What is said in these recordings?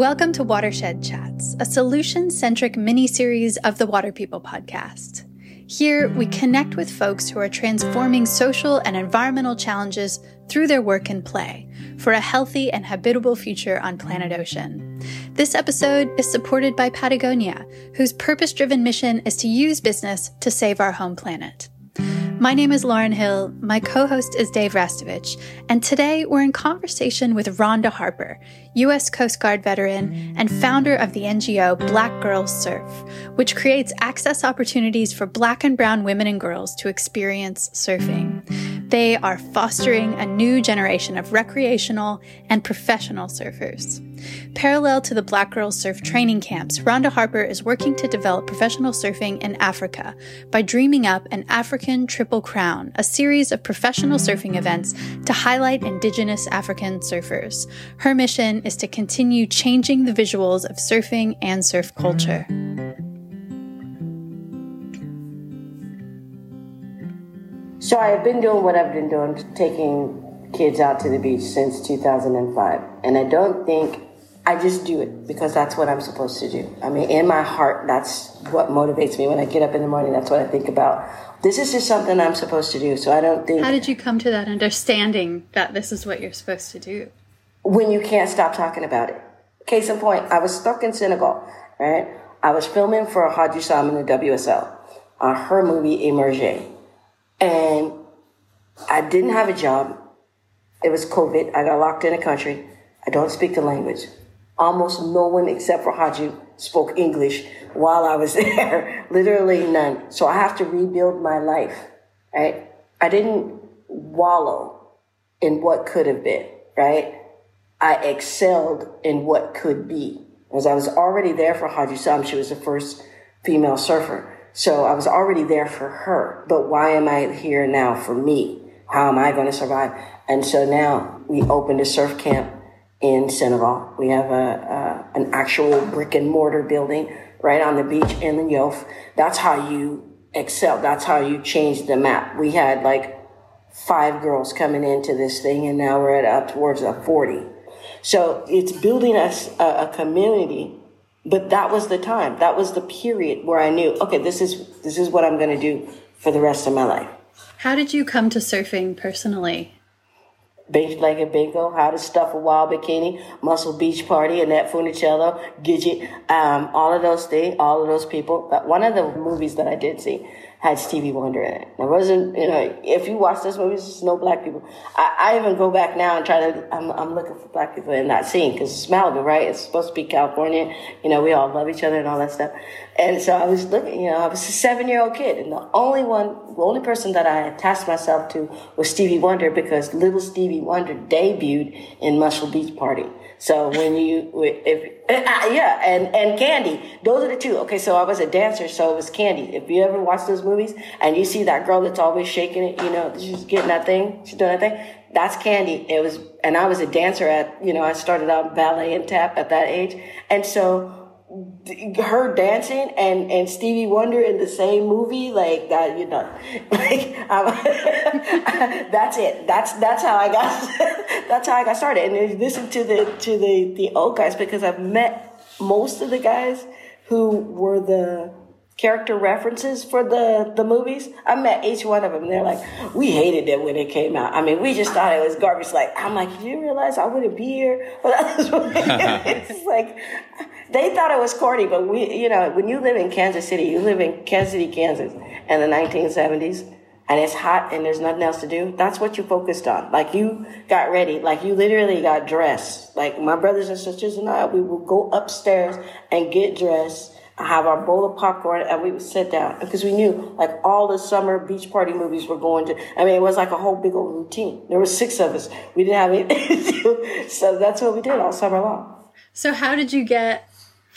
Welcome to Watershed Chats, a solution centric mini series of the Water People podcast. Here, we connect with folks who are transforming social and environmental challenges through their work and play for a healthy and habitable future on planet Ocean. This episode is supported by Patagonia, whose purpose driven mission is to use business to save our home planet. My name is Lauren Hill. My co host is Dave Rastovich. And today we're in conversation with Rhonda Harper, U.S. Coast Guard veteran and founder of the NGO Black Girls Surf, which creates access opportunities for Black and Brown women and girls to experience surfing. They are fostering a new generation of recreational and professional surfers. Parallel to the Black Girls Surf training camps, Rhonda Harper is working to develop professional surfing in Africa by dreaming up an African Triple Crown, a series of professional surfing events to highlight Indigenous African surfers. Her mission is to continue changing the visuals of surfing and surf culture. So I've been doing what I've been doing, taking kids out to the beach since 2005. And I don't think I just do it because that's what I'm supposed to do. I mean, in my heart, that's what motivates me when I get up in the morning. That's what I think about. This is just something I'm supposed to do. So I don't think. How did you come to that understanding that this is what you're supposed to do? When you can't stop talking about it. Case in point, I was stuck in Senegal, right? I was filming for Khadjou Sambe in the WSL on uh, her movie Emerge. And I didn't have a job. It was COVID. I got locked in a country. I don't speak the language. Almost no one except for Khadjou spoke English while I was there. Literally none. So I have to rebuild my life, right? I didn't wallow in what could have been, right? I excelled in what could be. As I was already there for Khadjou Sambe, she was the first female surfer. So I was already there for her. But why am I here now for me? How am I going to survive? And so now we opened a surf camp in Senegal. We have a, a an actual brick and mortar building right on the beach in the Yoff. That's how you excel. That's how you change the map. We had like five girls coming into this thing, and now we're at up towards a 40. So it's building us a, a community but that was the time. That was the period where I knew, okay, this is this is what I'm going to do for the rest of my life. How did you come to surfing personally? Beach blanket bingo, how to stuff a wild bikini, muscle beach party, Annette Funicello, Gidget, um, all of those things, all of those people. But one of the movies that I did see, had Stevie Wonder in it. There wasn't, you know, if you watch this movie, there's no black people. I, I even go back now and try to, I'm, I'm looking for black people in that scene because it's Malibu, right? It's supposed to be California. You know, we all love each other and all that stuff. And so I was looking, you know, I was a seven year old kid and the only one, the only person that I attached myself to was Stevie Wonder because little Stevie Wonder debuted in Muscle Beach Party. So when you, if, uh, yeah, and, and Candy, those are the two. Okay, so I was a dancer, so it was Candy. If you ever watch those movies and you see that girl that's always shaking it, you know, she's getting that thing, she's doing that thing, that's Candy. It was, and I was a dancer at, you know, I started out ballet and tap at that age. And so, her dancing and and Stevie Wonder in the same movie like that you know like that's it. That's that's how I got that's how I got started. And listen to the to the the old guys because I've met most of the guys who were the character references for the the movies. I met each one of them. They're like, we hated it when it came out. I mean, we just thought it was garbage. Like, I'm like, you realize I wouldn't be here? It's like they thought it was corny, but we, you know, when you live in Kansas City, you live in Kansas City, Kansas, in the 1970s, and it's hot and there's nothing else to do. That's what you focused on. Like you got ready, like you literally got dressed. Like my brothers and sisters and I, we would go upstairs and get dressed have our bowl of popcorn and we would sit down because we knew like all the summer beach party movies were going to i mean it was like a whole big old routine there were six of us we didn't have anything to do so that's what we did all summer long so how did you get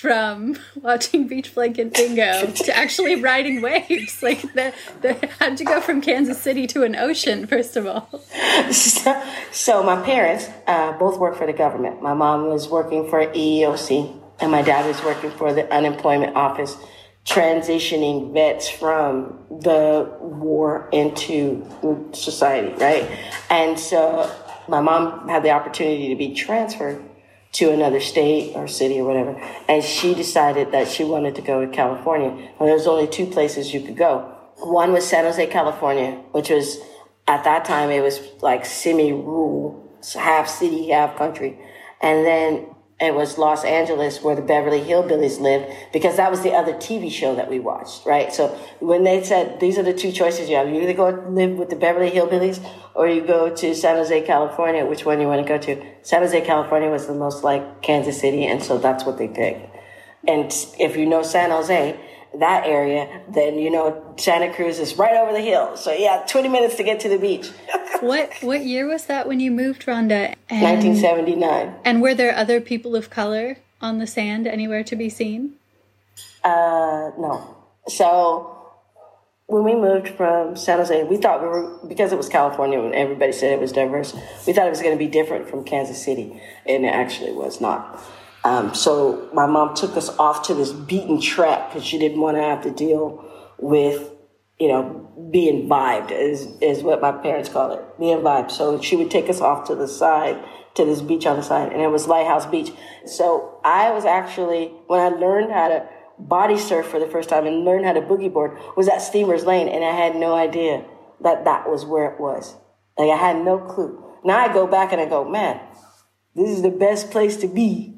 from watching Beach Blanket Bingo to actually riding waves. Like, the, the, how'd you go from Kansas City to an ocean, first of all? So, so my parents uh, both work for the government. My mom was working for EEOC, and my dad was working for the unemployment office, transitioning vets from the war into society, right? And so my mom had the opportunity to be transferred to another state or city or whatever. And she decided that she wanted to go to California. And there's only two places you could go. One was San Jose, California, which was at that time it was like semi-rural, half city, half country. And then it was Los Angeles where the Beverly Hillbillies lived because that was the other TV show that we watched, right? So when they said these are the two choices you have, you either go live with the Beverly Hillbillies or you go to San Jose, California, which one you want to go to? San Jose, California was the most like Kansas City, and so that's what they picked. And if you know San Jose, that area, then you know Santa Cruz is right over the hill. So yeah, 20 minutes to get to the beach. what what year was that when you moved, Rhonda? And, 1979. And were there other people of color on the sand anywhere to be seen? Uh, no. So when we moved from San Jose, we thought we were because it was California and everybody said it was diverse. We thought it was going to be different from Kansas City, and it actually was not. Um, so my mom took us off to this beaten track because she didn't want to have to deal with, you know, being vibed is is what my parents call it, being vibed. So she would take us off to the side to this beach on the side, and it was Lighthouse Beach. So I was actually when I learned how to body surf for the first time and learned how to boogie board was at Steamers Lane, and I had no idea that that was where it was. Like I had no clue. Now I go back and I go, man, this is the best place to be.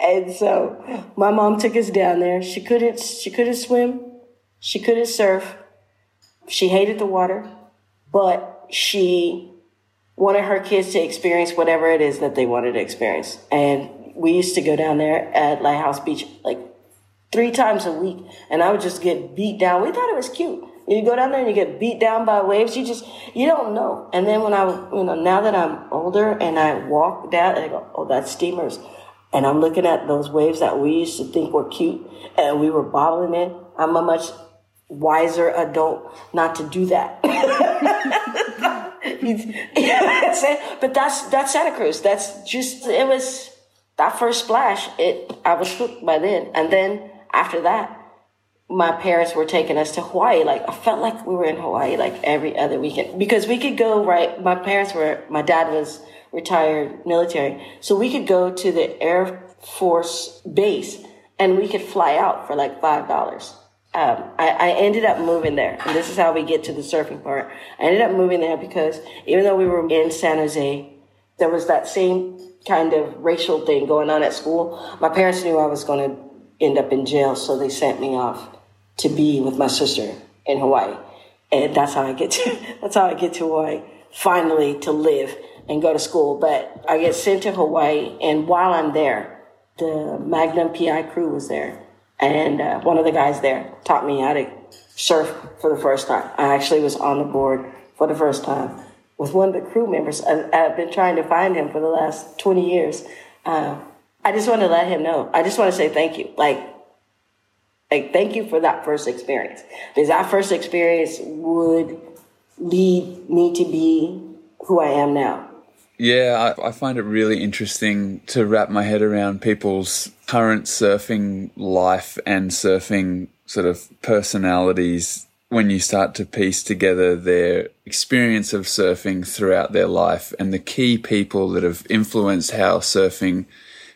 and so my mom took us down there. She couldn't she couldn't swim. She couldn't surf. She hated the water, but she wanted her kids to experience whatever it is that they wanted to experience. And we used to go down there at Lighthouse Beach like three times a week, and I would just get beat down. We thought it was cute. You go down there and you get beat down by waves. You just you don't know. And then when I you know now that I'm older and I walk down, I go, oh, that's steamers. And I'm looking at those waves that we used to think were cute, and we were bobbling in. I'm a much wiser adult not to do that. but that's that's Santa Cruz. That's just it was that first splash. It I was hooked by then, and then after that, my parents were taking us to Hawaii. Like I felt like we were in Hawaii like every other weekend because we could go right. My parents were. My dad was retired military, so we could go to the Air Force base and we could fly out for like five dollars. Um, I, I, ended up moving there, and this is how we get to the surfing part. I ended up moving there because even though we were in San Jose, there was that same kind of racial thing going on at school. My parents knew I was going to end up in jail, so they sent me off to be with my sister in Hawaii. And that's how I get to that's how I get to Hawaii finally to live and go to school. But I get sent to Hawaii, and while I'm there, the Magnum PI crew was there, and uh, one of the guys there taught me how to surf for the first time. I actually was on the board for the first time with one of the crew members. I, have been trying to find him for the last 20 years. Uh, I just want to let him know. I just want to say thank you. Like, like thank you for that first experience because that first experience would lead me to be who I am now. Yeah, I, I, find it really interesting to wrap my head around people's current surfing life and surfing sort of personalities when you start to piece together their experience of surfing throughout their life and the key people that have influenced how surfing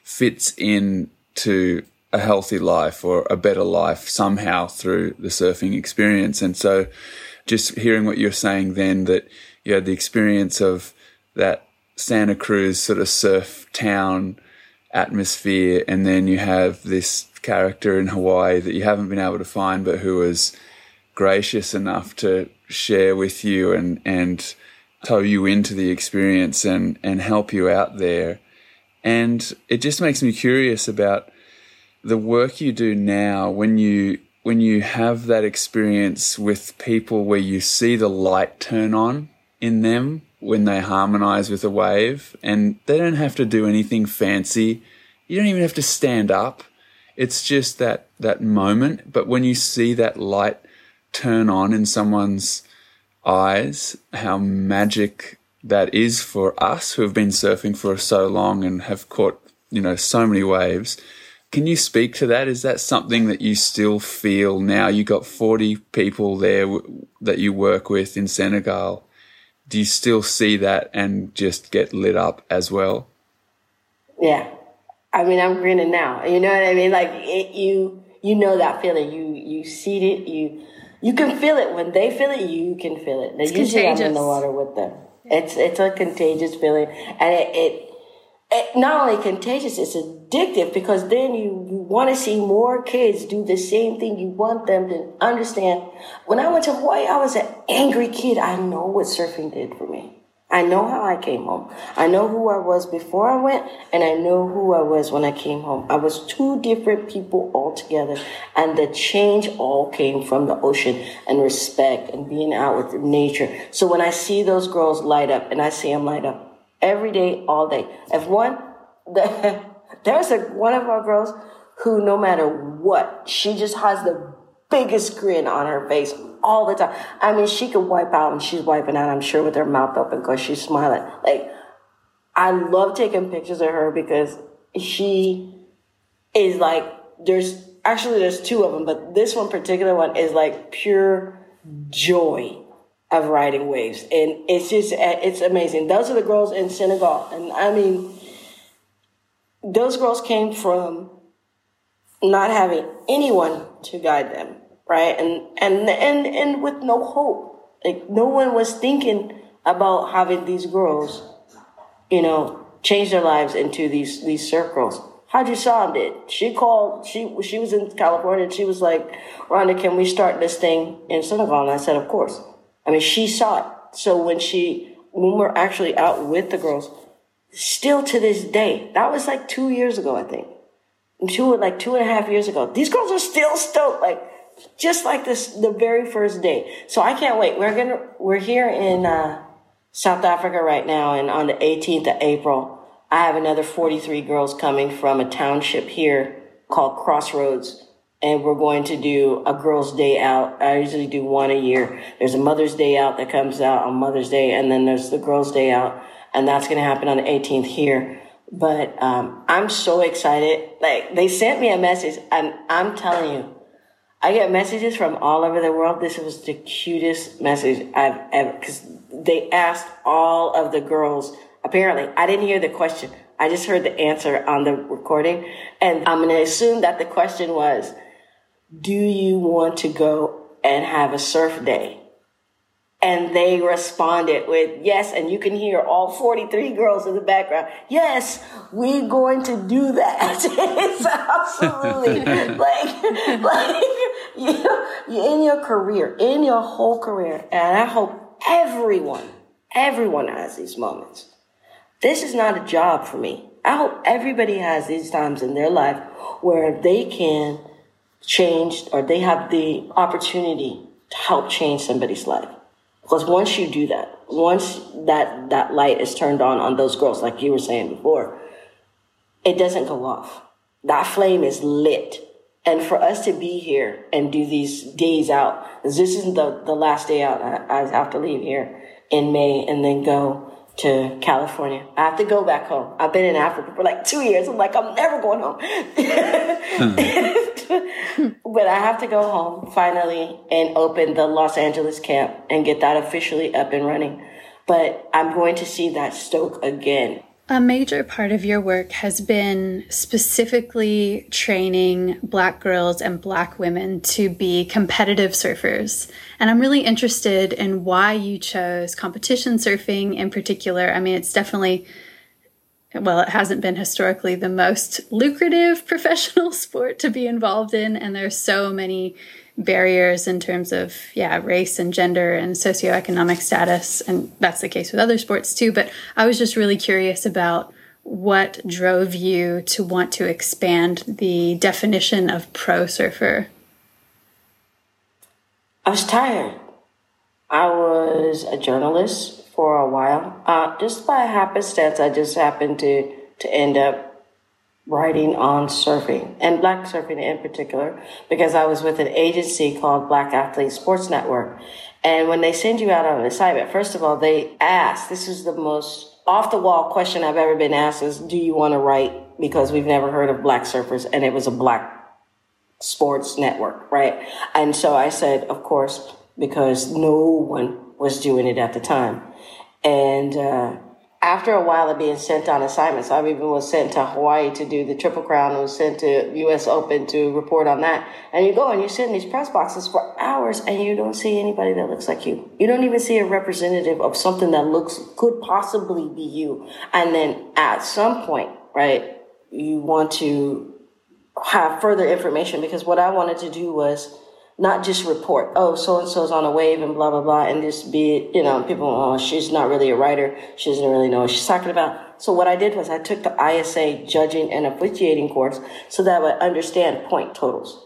fits in to a healthy life or a better life somehow through the surfing experience. And so just hearing what you're saying then that you had the experience of that Santa Cruz sort of surf town atmosphere and then you have this character in Hawaii that you haven't been able to find but who was gracious enough to share with you and and tow you into the experience and and help you out there and it just makes me curious about the work you do now when you when you have that experience with people where you see the light turn on in them when they harmonize with a wave and they don't have to do anything fancy you don't even have to stand up it's just that that moment but when you see that light turn on in someone's eyes how magic that is for us who have been surfing for so long and have caught, you know, so many waves. Can you speak to that? Is that something that you still feel now? You got 40 people there that you work with in Senegal. do you still see that and just get lit up as well? Yeah. I mean, I'm grinning now. You know what I mean? Like it, you, you know that feeling. You, you see it. You, you can feel it when they feel it. You can feel it. It's usually contagious. I'm in the water with them. It's, it's a contagious feeling, and it, it it, not only contagious, it's addictive because then you, you want to see more kids do the same thing. You want them to understand. When I went to Hawaii, I was an angry kid. I know what surfing did for me. I know how I came home. I know who I was before I went, and I know who I was when I came home. I was two different people altogether, and the change all came from the ocean and respect and being out with nature. So when I see those girls light up, and I see them light up, every day, all day. If one, the, there's a, one of our girls who, no matter what, she just has the biggest grin on her face all the time. I mean, she could wipe out and she's wiping out, I'm sure, with her mouth open because she's smiling. Like, I love taking pictures of her because she is like, there's actually, there's two of them, but this one particular one is like pure joy of riding waves. And it's just, uh, it's amazing. Those are the girls in Senegal. And I mean, those girls came from not having anyone to guide them, right? And, and, and, and with no hope. Like no one was thinking about having these girls, you know, change their lives into these, these circles. Khadjou Sambe did. She called, she, she was in California and she was like, Rhonda, can we start this thing in Senegal? And I said, of course. I mean, she saw it. So when she, when we're actually out with the girls, still to this day, that was like two years ago, I think. Two, like two and a half years ago. These girls are still stoked, like, just like this, the very first day. So I can't wait. We're gonna, we're here in, uh, South Africa right now, and on the 18th of April, I have another 43 girls coming from a township here called Crossroads and we're going to do a girls' day out. I usually do one a year. There's a Mother's Day out that comes out on Mother's Day, and then there's the girls' day out, and that's going to happen on the 18th here. But um, I'm so excited. Like they sent me a message, and I'm telling you, I get messages from all over the world. This was the cutest message I've ever because they asked all of the girls. Apparently, I didn't hear the question. I just heard the answer on the recording, and I'm going to assume that the question was do you want to go and have a surf day? And they responded with yes, and you can hear all 43 girls in the background. Yes, we're going to do that. it's absolutely like, like, you know, in your career, in your whole career. And I hope everyone, everyone has these moments. This is not a job for me. I hope everybody has these times in their life where they can changed or they have the opportunity to help change somebody's life. Because once you do that, once that, that light is turned on on those girls, like you were saying before, it doesn't go off. That flame is lit. And for us to be here and do these days out, this isn't the, the last day out. I, I have to leave here in May and then go to California. I have to go back home. I've been in Africa for like two years. I'm like, I'm never going home. but I have to go home finally and open the Los Angeles camp and get that officially up and running. But I'm going to see that stoke again. A major part of your work has been specifically training Black girls and Black women to be competitive surfers. And I'm really interested in why you chose competition surfing in particular. I mean, it's definitely, well, it hasn't been historically the most lucrative professional sport to be involved in. And there's so many barriers in terms of yeah race and gender and socioeconomic status and that's the case with other sports too but i was just really curious about what drove you to want to expand the definition of pro surfer. I was tired. I was a journalist for a while. Uh, just by happenstance i just happened to to end up writing on surfing and black surfing in particular because I was with an agency called Black Athlete Sports Network. And when they send you out on an assignment, first of all, they ask, this is the most off the wall question I've ever been asked is, do you want to write? Because we've never heard of black surfers and it was a black sports network, right? And so I said, of course, because no one was doing it at the time. And uh, after a while of being sent on assignments, I even was sent to Hawaii to do the Triple Crown I was sent to U.S. Open to report on that. And you go and you sit in these press boxes for hours and you don't see anybody that looks like you. You don't even see a representative of something that looks, could possibly be you. And then at some point, right, you want to have further information because what I wanted to do was not just report, oh, so and so's on a wave and blah, blah, blah, and just be, you know, people, oh, she's not really a writer. She doesn't really know what she's talking about. So what I did was I took the ISA judging and officiating course so that I would understand point totals.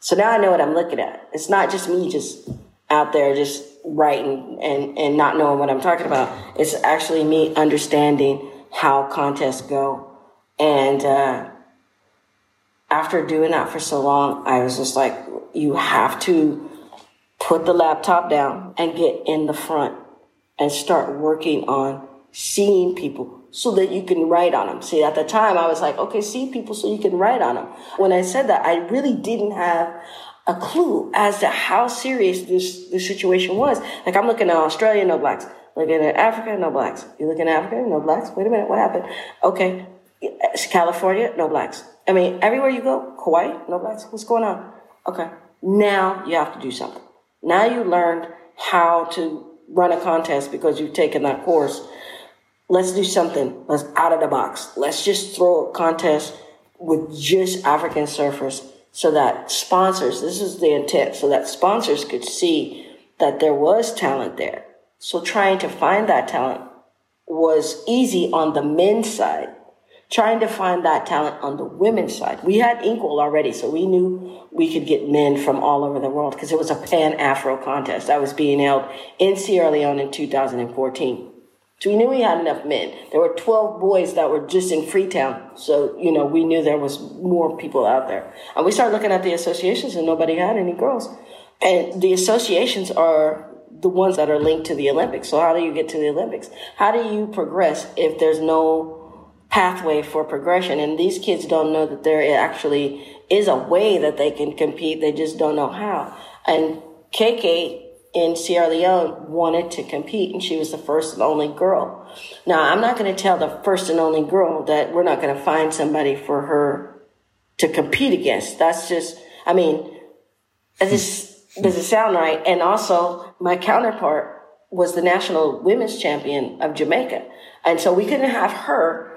So now I know what I'm looking at. It's not just me just out there just writing and, and not knowing what I'm talking about. It's actually me understanding how contests go. And, uh, after doing that for so long, I was just like, you have to put the laptop down and get in the front and start working on seeing people so that you can write on them. See, at the time I was like, okay, see people so you can write on them. When I said that, I really didn't have a clue as to how serious this, this situation was. Like I'm looking at Australia, no blacks. Looking at Africa, no blacks. You looking at Africa, no blacks. Wait a minute, what happened? Okay, California, no blacks. I mean, everywhere you go, Hawaii, no blacks. What's going on? Okay. Now you have to do something. Now you learned how to run a contest because you've taken that course. Let's do something. Let's out of the box. Let's just throw a contest with just African surfers so that sponsors, this is the intent, so that sponsors could see that there was talent there. So trying to find that talent was easy on the men's side trying to find that talent on the women's side. We had Inkwell already, so we knew we could get men from all over the world because it was a Pan Afro contest that was being held in Sierra Leone in 2014. So we knew we had enough men. There were 12 boys that were just in Freetown. So, you know, we knew there was more people out there. And we started looking at the associations and nobody had any girls. And the associations are the ones that are linked to the Olympics. So how do you get to the Olympics? How do you progress if there's no pathway for progression. And these kids don't know that there actually is a way that they can compete. They just don't know how. And KK in Sierra Leone wanted to compete and she was the first and only girl. Now, I'm not going to tell the first and only girl that we're not going to find somebody for her to compete against. That's just, I mean, this does it sound right? And also, my counterpart was the national women's champion of Jamaica. And so we couldn't have her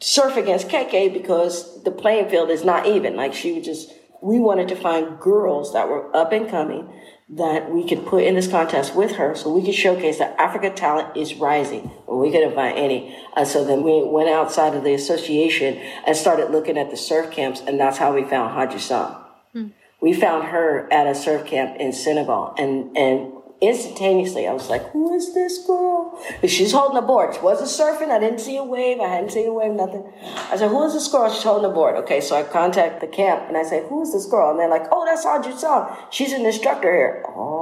surf against KK because the playing field is not even. Like she would just, we wanted to find girls that were up and coming that we could put in this contest with her so we could showcase that Africa talent is rising. We couldn't find any. And so then we went outside of the association and started looking at the surf camps and that's how we found Haji Hmm. We found her at a surf camp in Senegal and, and instantaneously, I was like, who is this girl? She's holding a board. She wasn't surfing. I didn't see a wave. I hadn't seen a wave, nothing. I said, who is this girl? She's holding a board. Okay, so I contact the camp and I say, who is this girl? And they're like, oh, that's Audrey Song. She's an instructor here. Oh.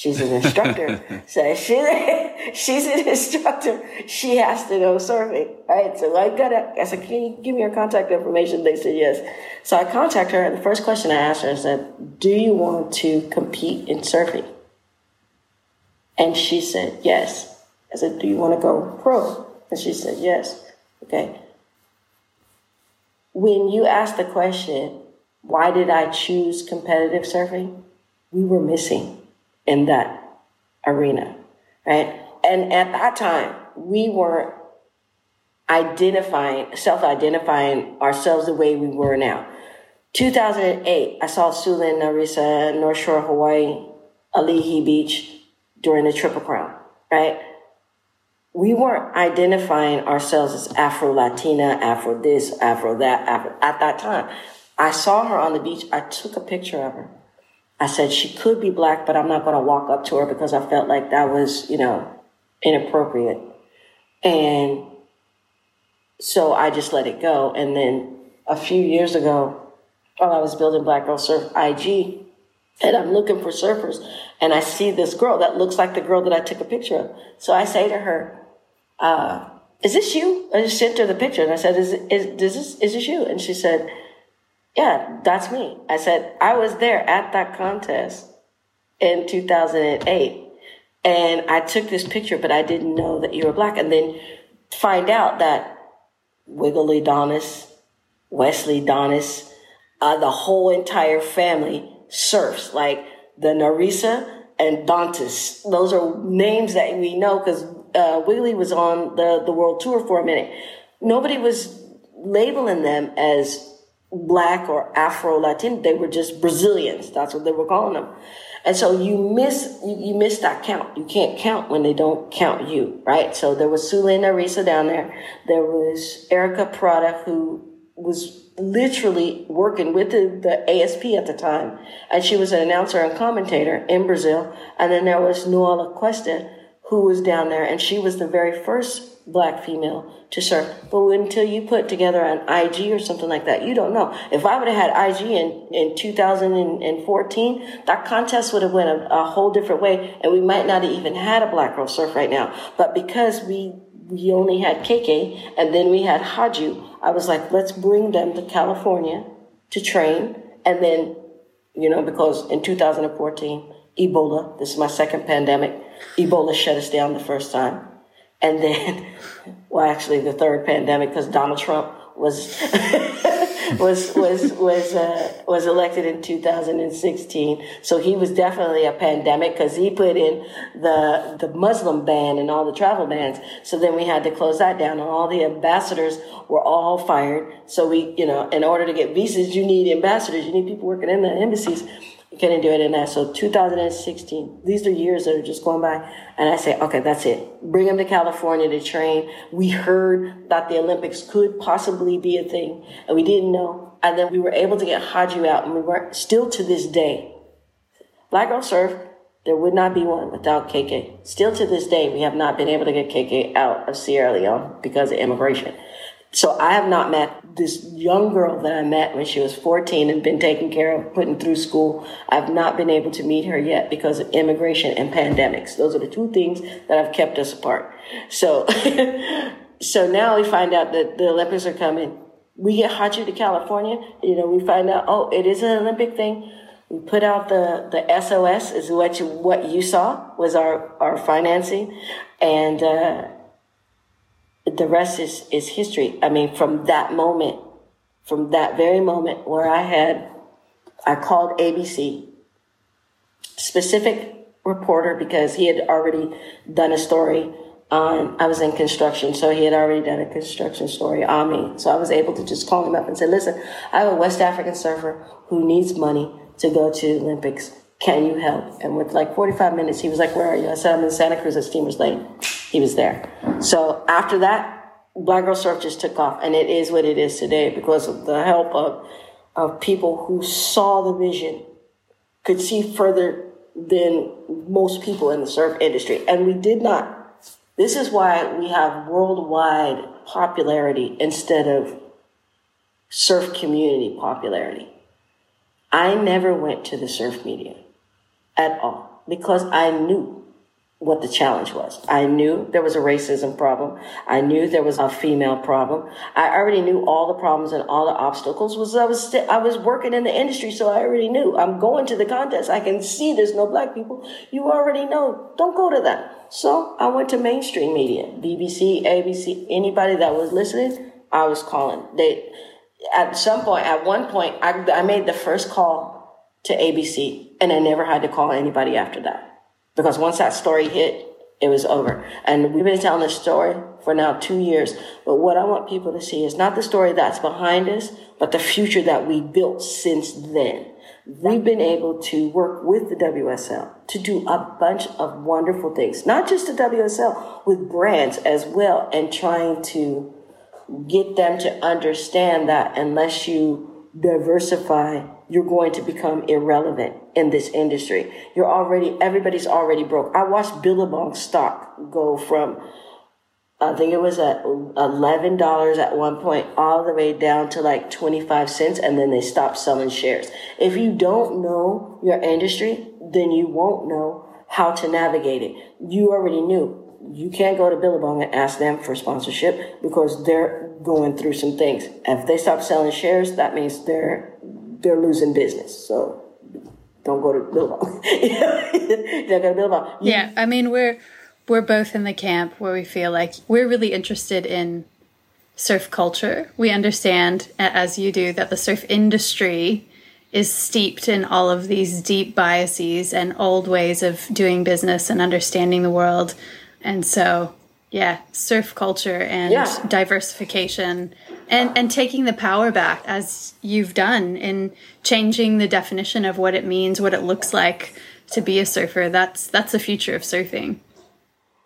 She's an instructor. so she, she's an instructor. She has to know surfing, right? So I got I said, can you give me your contact information? They said yes. So I contact her, and the first question I asked her, I said, do you want to compete in surfing? And she said, yes. I said, do you want to go pro? And she said, yes. Okay. When you asked the question, why did I choose competitive surfing? We were missing in that arena, right? And at that time, we weren't identifying, self-identifying ourselves the way we were now. 2008, I saw Suelen Naraisa, North Shore, Hawaii, Ali'i Beach during the Triple Crown, right? We weren't identifying ourselves as Afro Latina, Afro this, Afro that, Afro at that time. I saw her on the beach. I took a picture of her. I said she could be black, but I'm not going to walk up to her because I felt like that was, you know, inappropriate. And so I just let it go. And then a few years ago, while I was building Black Girl Surf IG, and I'm looking for surfers, and I see this girl that looks like the girl that I took a picture of. So I say to her, uh, "Is this you?" I just sent her the picture, and I said, "Is is, is this is this you?" And she said, yeah, that's me. I said, I was there at that contest in 2008. And I took this picture, but I didn't know that you were black. And then find out that Wiggolly Dantas, Wesley Dantas, uh, the whole entire family surfs, like the Naraisa and Dantas. Those are names that we know because uh, Wiggolly was on the, the world tour for a minute. Nobody was labeling them as black or Afro Latin. They were just Brazilians. That's what they were calling them. And so you miss you, miss that count. You can't count when they don't count you, right? So there was Suelen Naraisa down there. There was Erica Prada who was literally working with the, the ASP at the time, and she was an announcer and commentator in Brazil. And then there was Noala Cuesta, who was down there, and she was the very first black female to surf. But until you put together an IG or something like that, you don't know. If I would have had IG in, in 2014, that contest would have went a, a whole different way, and we might not have even had a black girl surf right now. But because we we only had KK and then we had Khadjou, I was like, let's bring them to California to train, and then you know because in 2014 Ebola, this is my second pandemic, Ebola shut us down the first time. And then, well, actually, the third pandemic because Donald Trump was was was was uh, was elected in 2016. So he was definitely a pandemic because he put in the the Muslim ban and all the travel bans. So then we had to close that down, and all the ambassadors were all fired. So we, you know, in order to get visas, you need ambassadors. You need people working in the embassies couldn't do it in that. So 2016, these are years that are just going by. And I say, okay, that's it. Bring them to California to train. We heard that the Olympics could possibly be a thing and we didn't know. And then we were able to get Khadjou out and we were still to this day. Black Girl Surf, there would not be one without KK. Still to this day, we have not been able to get KK out of Sierra Leone because of immigration. So I have not met this young girl that I met when she was 14 and been taken care of, putting through school. I've not been able to meet her yet because of immigration and pandemics. Those are the two things that have kept us apart. So, so now we find out that the Olympics are coming. We get Khadjou to California. You know, we find out, oh, it is an Olympic thing. We put out the, the SOS is what you, what you saw was our, our financing. And, uh, the rest is, is history. I mean, from that moment, from that very moment where I had, I called ABC, specific reporter because he had already done a story on, I was in construction, so he had already done a construction story on me. So I was able to just call him up and say, listen, I have a West African surfer who needs money to go to Olympics. Can you help? And with like 45 minutes, he was like, where are you? I said, I'm in Santa Cruz at Steamers Lane he was there. So after that, Black Girl Surf just took off, and it is what it is today because of the help of of people who saw the vision, could see further than most people in the surf industry, and we did not. This is why we have worldwide popularity instead of surf community popularity. I never went to the surf media at all because I knew what the challenge was. I knew there was a racism problem. I knew there was a female problem. I already knew all the problems and all the obstacles was I was st- I was working in the industry, so I already knew. I'm going to the contest. I can see there's no black people. You already know. Don't go to that. So I went to mainstream media, BBC, ABC, anybody that was listening. I was calling. They at some point, at one point, I, I made the first call to ABC, and I never had to call anybody after that because once that story hit, it was over. And we've been telling this story for now two years. But what I want people to see is not the story that's behind us, but the future that we built since then. We've been able to work with the WSL to do a bunch of wonderful things, not just the WSL, with brands as well, and trying to get them to understand that unless you diversify you're going to become irrelevant in this industry. You're already, everybody's already broke. I watched Billabong stock go from, I think it was at $11 at one point, all the way down to like 25 cents, and then they stopped selling shares. If you don't know your industry, then you won't know how to navigate it. You already knew. You can't go to Billabong and ask them for sponsorship because they're going through some things. If they stop selling shares, that means they're they're losing business. So don't go to Billabong. don't go to. Yeah, I mean we're we're both in the camp where we feel like we're really interested in surf culture. We understand, as you do, that the surf industry is steeped in all of these deep biases and old ways of doing business and understanding the world. And so, yeah, surf culture and yeah. diversification and, and taking the power back as you've done in changing the definition of what it means, what it looks like to be a surfer. That's that's the future of surfing.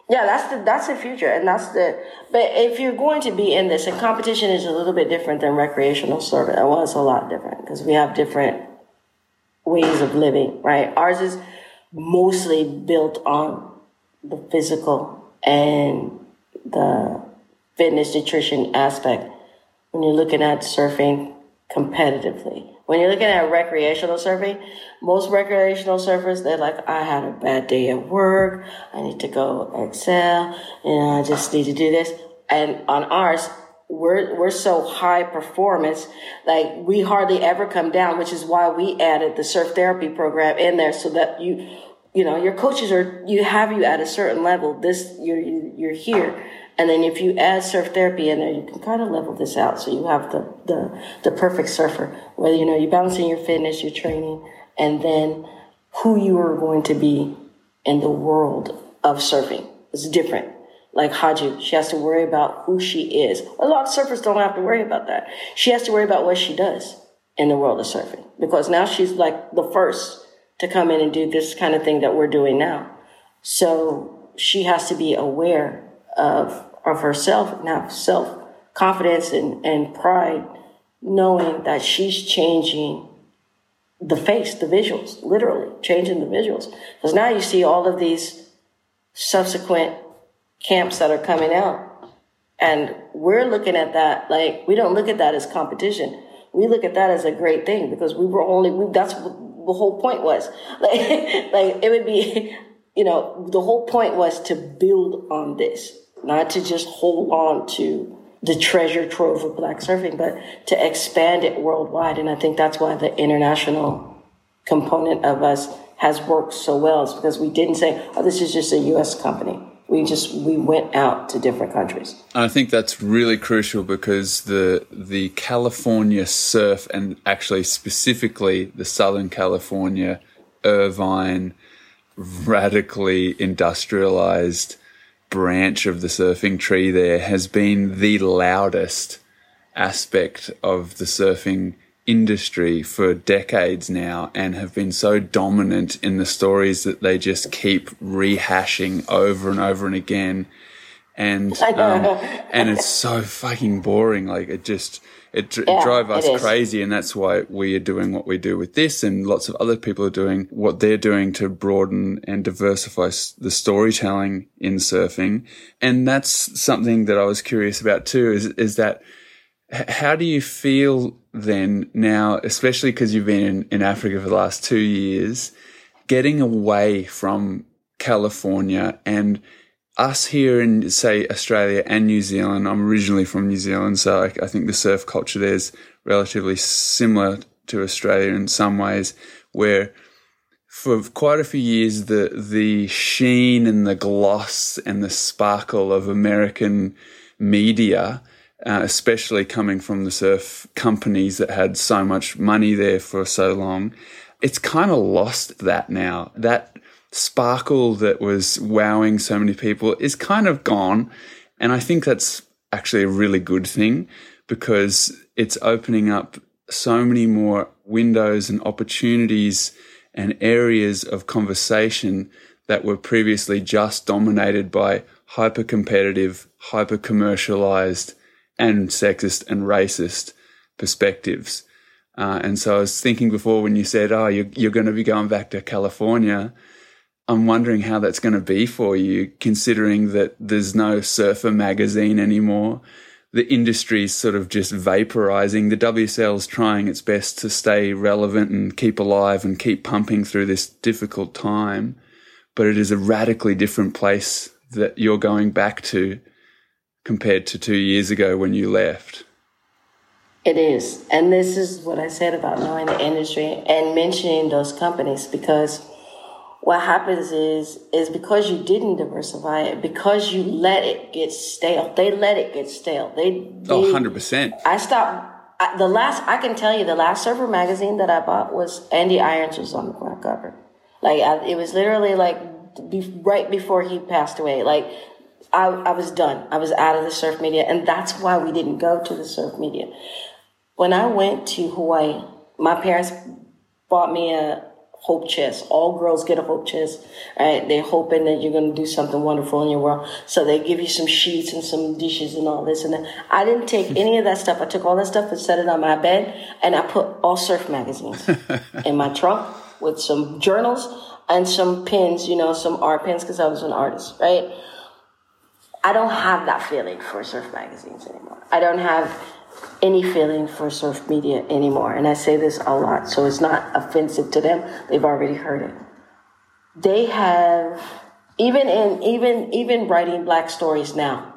Yeah, that's the that's the future, and that's the. But if you're going to be in this, and competition is a little bit different than recreational surfing Well, it's a lot different because we have different ways of living, right? Ours is mostly built on the physical and the fitness nutrition aspect. When you're looking at surfing competitively, when you're looking at recreational surfing, most recreational surfers, they're like, I had a bad day at work. I need to go excel and I just need to do this. And on ours, we're, we're so high performance, like we hardly ever come down, which is why we added the surf therapy program in there so that you, you know, your coaches are, you have you at a certain level. This, you're, you're here and then if you add surf therapy in there, you can kind of level this out. So you have the, the, the perfect surfer, whether, you know, you're balancing your fitness, your training, and then who you are going to be in the world of surfing. It's different. Like Khadjou, she has to worry about who she is. A lot of surfers don't have to worry about that. She has to worry about what she does in the world of surfing because now she's like the first to come in and do this kind of thing that we're doing now. So she has to be aware of of herself now self confidence and, and pride knowing that she's changing the face the visuals literally changing the visuals. Because now you see all of these subsequent camps that are coming out and we're looking at that like we don't look at that as competition. We look at that as a great thing because we were only we, that's what the whole point was. Like like it would be you know the whole point was to build on this not to just hold on to the treasure trove of black surfing, but to expand it worldwide. And I think that's why the international component of us has worked so well. Is because we didn't say, "Oh, this is just a U.S. company." We just we went out to different countries. I think that's really crucial because the the California surf and actually specifically the Southern California Irvine radically industrialized branch of the surfing tree there has been the loudest aspect of the surfing industry for decades now and have been so dominant in the stories that they just keep rehashing over and over and again. And um, and it's so fucking boring. Like it just it, yeah, it drove us it crazy, and that's why we are doing what we do with this, and lots of other people are doing what they're doing to broaden and diversify the storytelling in surfing. And that's something that I was curious about too. Is is that how do you feel then now, especially because you've been in, in Africa for the last two years, getting away from California and us here in say Australia and New Zealand, I'm originally from New Zealand, so I, I, think the surf culture there is relatively similar to Australia in some ways, where for quite a few years the the sheen and the gloss and the sparkle of American media, uh, especially coming from the surf companies that had so much money there for so long, it's kind of lost that now. That sparkle that was wowing so many people is kind of gone. And I think that's actually a really good thing because it's opening up so many more windows and opportunities and areas of conversation that were previously just dominated by hyper competitive, hyper commercialized, and sexist and racist perspectives. Uh, and so I was thinking before when you said, "Oh, you're, you're going to be going back to California," I'm wondering how that's going to be for you, considering that there's no surfer magazine anymore. The industry's sort of just vaporizing. The WSL's trying its best to stay relevant and keep alive and keep pumping through this difficult time. But it is a radically different place that you're going back to compared to two years ago when you left. It is. And this is what I said about knowing the industry and mentioning those companies because what happens is is because you didn't diversify it, because you let it get stale. They let it get stale. They, they oh, 100%. I stopped I, the last I can tell you the last surfer magazine that I bought was Andy Irons was on the front cover. Like I, it was literally like be, right before he passed away. Like I, I was done. I was out of the surf media, and that's why we didn't go to the surf media. When I went to Hawaii, my parents bought me a hope chest. All girls get a hope chest, right? They're hoping that you're going to do something wonderful in your world. So they give you some sheets and some dishes and all this. And then I didn't take any of that stuff. I took all that stuff and set it on my bed, and I put all surf magazines in my trunk with some journals and some pins, you know, some art pins because I was an artist, right? I don't have that feeling for surf magazines anymore. I don't have any feeling for surf media anymore. And I say this a lot, so it's not offensive to them. They've already heard it. They have even in even even writing black stories now,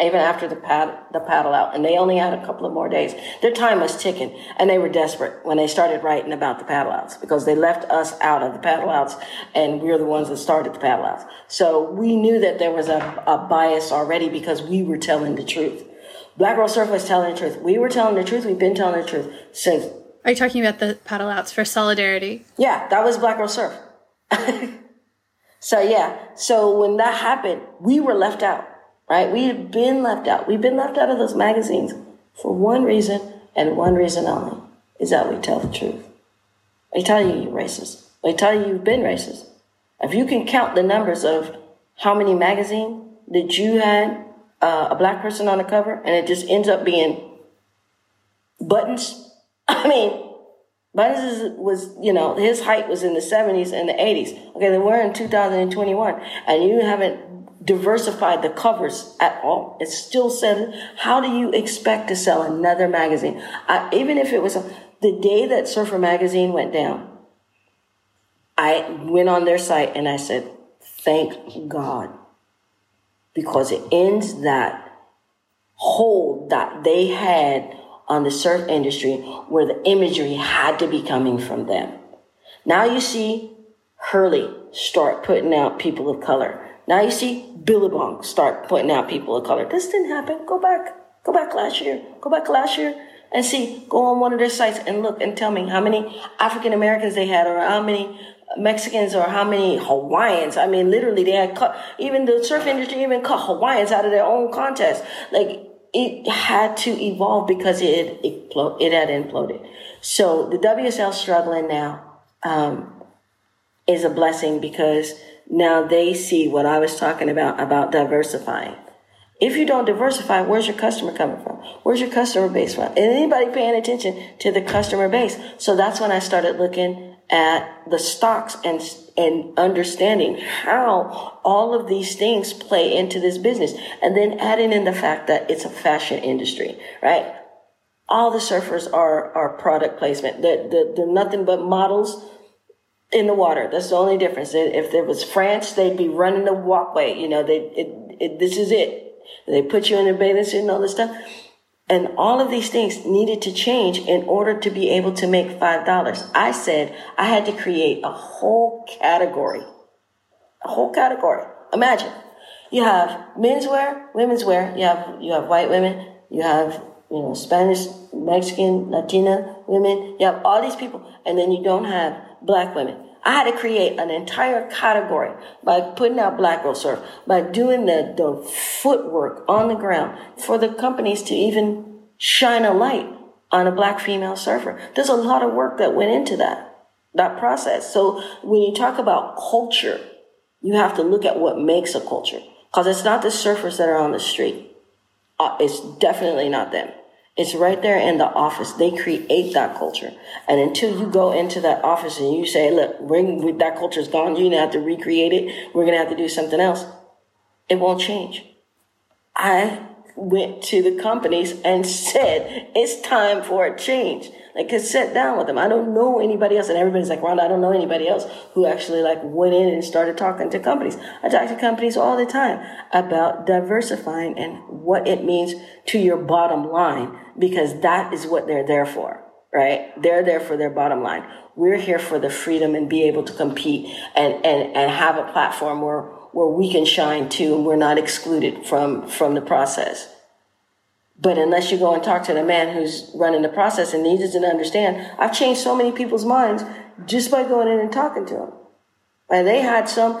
even after the pad, the paddle out, and they only had a couple of more days. Their time was ticking, and they were desperate when they started writing about the paddle outs because they left us out of the paddle outs, and we are the ones that started the paddle outs. So we knew that there was a, a bias already because we were telling the truth. Black Girl Surf was telling the truth. We were telling the truth. We've been telling the truth since. Are you talking about the paddle outs for solidarity? Yeah, that was Black Girl Surf. so yeah, so when that happened, we were left out, right? We had been left out. We've been left out of those magazines for one reason and one reason only: is that we tell the truth. They tell you you're racist. They tell you you've been racist. If you can count the numbers of how many magazines that you had uh, a black person on the cover and it just ends up being buttons. I mean, Buttons was, you know, his height was in the 70s and the 80s. Okay, then we're in 2021 and you haven't diversified the covers at all. It's still said, how do you expect to sell another magazine? Even if it was a, the day that Surfer Magazine went down, I went on their site and I said, thank God because it ends that hold that they had on the surf industry where the imagery had to be coming from them. Now you see Hurley start putting out people of color. Now you see Billabong start putting out people of color. This didn't happen. Go back. Go back last year. Go back last year and see. Go on one of their sites and look and tell me how many African Americans they had or how many Mexicans or how many Hawaiians. I mean, literally, they had cut, even the surf industry even cut Hawaiians out of their own contest. Like, it had to evolve because it, it, it had imploded. So the WSL struggling now, um, is a blessing because now they see what I was talking about, about diversifying. If you don't diversify, where's your customer coming from? Where's your customer base from? And anybody paying attention to the customer base? So that's when I started looking at the stocks and and understanding how all of these things play into this business. And then adding in the fact that it's a fashion industry right? All the surfers are are product placement. They're, they're, they're nothing but models in the water. That's the only difference. If there was france they'd be running the walkway. You know they it, it, this is it. They put you in a bathing suit and all this stuff and all of these things needed to change in order to be able to make $5. I said I had to create a whole category. A whole category. Imagine you have menswear, women's wear, you have, you have white women, you have, you know, Spanish, Mexican, Latina women, you have all these people, and then you don't have black women. I had to create an entire category by putting out Black Girl Surf, by doing the, the footwork on the ground for the companies to even shine a light on a black female surfer. There's a lot of work that went into that, that process. So when you talk about culture, you have to look at what makes a culture. Cause it's not the surfers that are on the street. Uh, it's definitely not them. It's right there in the office. They create that culture. And until you go into that office and you say, look, we, that culture's gone. You're going to have to recreate it. We're going to have to do something else. It won't change. I went to the companies and said, it's time for a change. Like, I sat down with them. I don't know anybody else. And everybody's like, Rhonda, I don't know anybody else who actually like went in and started talking to companies. I talk to companies all the time about diversifying and what it means to your bottom line because that is what they're there for, right? They're there for their bottom line. We're here for the freedom and be able to compete and, and, and have a platform where, where we can shine too and we're not excluded from, from the process. But unless you go and talk to the man who's running the process and he doesn't understand, I've changed so many people's minds just by going in and talking to them. And they had some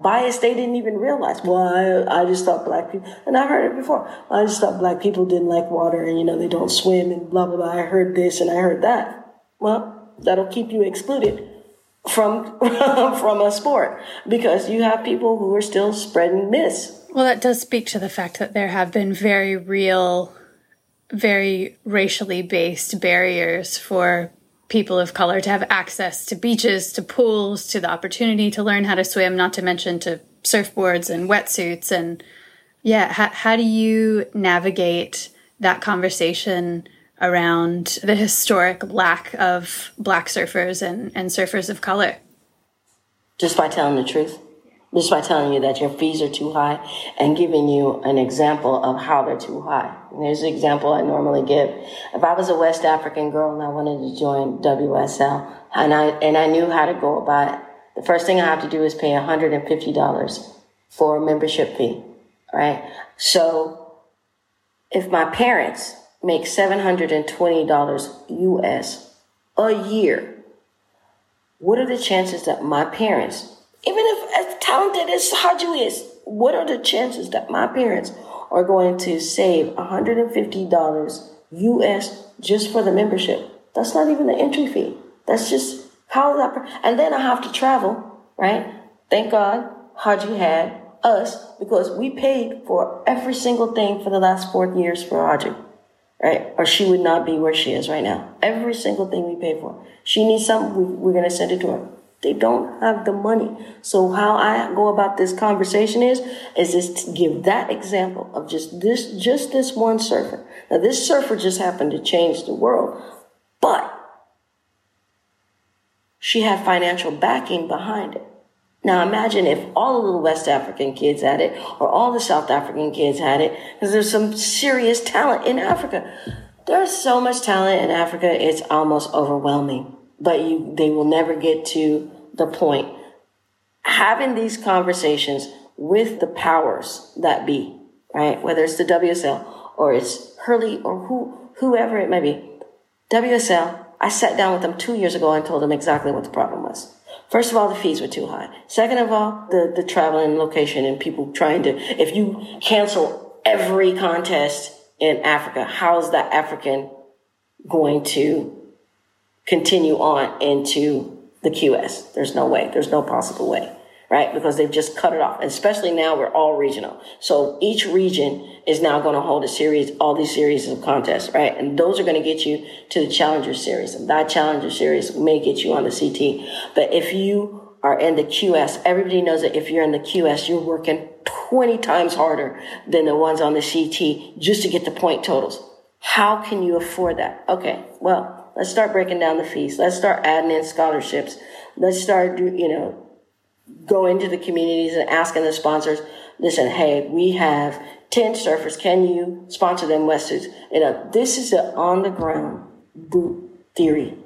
bias they didn't even realize. Well, I, I just thought black people, and I heard it before. I just thought black people didn't like water and, you know, they don't swim and blah, blah, blah. I heard this and I heard that. Well, that'll keep you excluded from, from a sport because you have people who are still spreading myths. Well, that does speak to the fact that there have been very real, very racially based barriers for people of color to have access to beaches, to pools, to the opportunity to learn how to swim, not to mention to surfboards and wetsuits. And yeah, how, how do you navigate that conversation around the historic lack of black surfers and, and surfers of color? Just by telling the truth just by telling you that your fees are too high and giving you an example of how they're too high. And there's an example I normally give. If I was a West African girl and I wanted to join WSL and I, and I knew how to go about it, the first thing I have to do is pay $150 for a membership fee, right? So if my parents make $720 US a year, what are the chances that my parents even if as talented as Khadjou is, what are the chances that my parents are going to save $150 US just for the membership? That's not even the entry fee. That's just how that, and then I have to travel, right? Thank God Khadjou had us because we paid for every single thing for the last four years for Khadjou, right? Or she would not be where she is right now. Every single thing we paid for. She needs something, we're going to send it to her. They don't have the money. So how I go about this conversation is, is just give that example of just this, just this one surfer. Now this surfer just happened to change the world, but she had financial backing behind it. Now imagine if all the little West African kids had it, or all the South African kids had it, because there's some serious talent in Africa. There's so much talent in Africa, it's almost overwhelming but you, they will never get to the point. Having these conversations with the powers that be, right? Whether it's the WSL or it's Hurley or who, whoever it may be. WSL, I sat down with them two years ago and told them exactly what the problem was. First of all, the fees were too high. Second of all, the, the travel and location and people trying to, if you cancel every contest in Africa, how's that African going to continue on into the QS. There's no way. There's no possible way, right? Because they've just cut it off. Especially now we're all regional. So each region is now going to hold a series, all these series of contests, right? And those are going to get you to the Challenger Series. And that Challenger Series may get you on the CT. But if you are in the QS, everybody knows that if you're in the QS, you're working 20 times harder than the ones on the CT just to get the point totals. How can you afford that? Okay, well, Let's start breaking down the fees. Let's start adding in scholarships. Let's start, you know, go into the communities and asking the sponsors, listen, hey, we have 10 surfers. Can you sponsor them wetsuits? You know, this is an on the ground boot theory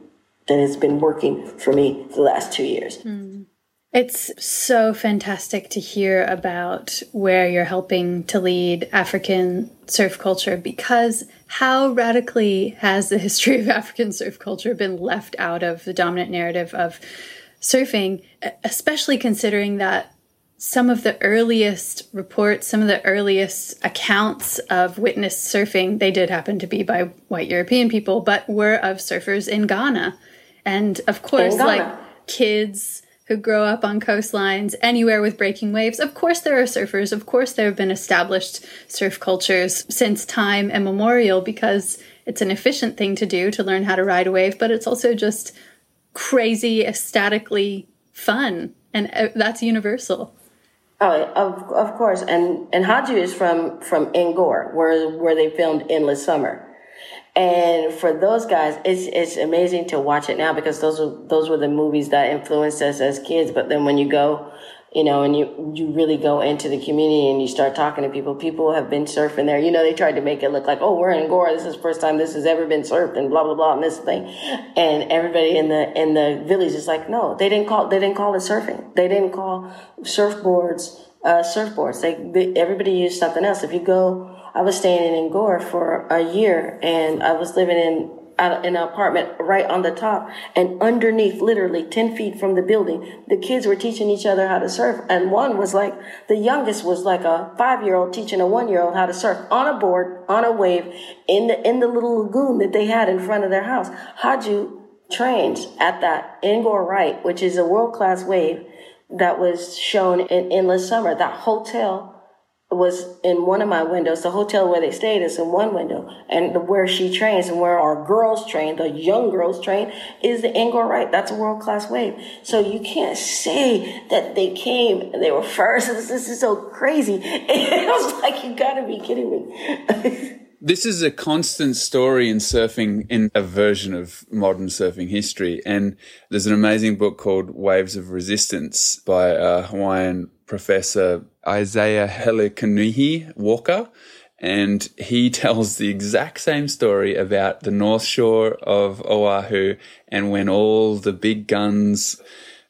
that has been working for me for the last two years. Mm. It's so fantastic to hear about where you're helping to lead African surf culture because how radically has the history of African surf culture been left out of the dominant narrative of surfing, especially considering that some of the earliest reports, some of the earliest accounts of witnessed surfing, they did happen to be by white European people, but were of surfers in Ghana. And of course, like kids who grow up on coastlines anywhere with breaking waves. Of course, there are surfers. Of course, there have been established surf cultures since time immemorial because it's an efficient thing to do to learn how to ride a wave, but it's also just crazy, ecstatically fun. And uh, that's universal. Oh, of, of course. And, and Khadjou is from, from Ngor, where, where they filmed Endless Summer. And for those guys, it's it's amazing to watch it now because those were those were the movies that influenced us as kids. But then when you go you know, and you, you really go into the community and you start talking to people. People have been surfing there. You know, they tried to make it look like, oh, we're in Ngor. This is the first time this has ever been surfed and blah, blah, blah, and this thing. And everybody in the, in the village is like, no, they didn't call, they didn't call it surfing. They didn't call surfboards, uh, surfboards. They, they, everybody used something else. If you go, I was staying in Ngor for a year and I was living in in an apartment right on the top and underneath literally 10 feet from the building the kids were teaching each other how to surf and one was like the youngest was like a five year old teaching a one year old how to surf on a board on a wave in the in the little lagoon that they had in front of their house. Khadjou trains at that Ngor Right which is a world class wave that was shown in endless summer. That hotel was in one of my windows. The hotel where they stayed is in one window, and where she trains and where our girls train, the young girls train, is the Ngor Right. That's a world class wave. So you can't say that they came and they were first. This is so crazy. It was like you got to be kidding me. This is a constant story in surfing in a version of modern surfing history. And there's an amazing book called Waves of Resistance by a Hawaiian professor Isaiah Helekunihi Walker. And he tells the exact same story about the North Shore of Oahu and when all the big guns,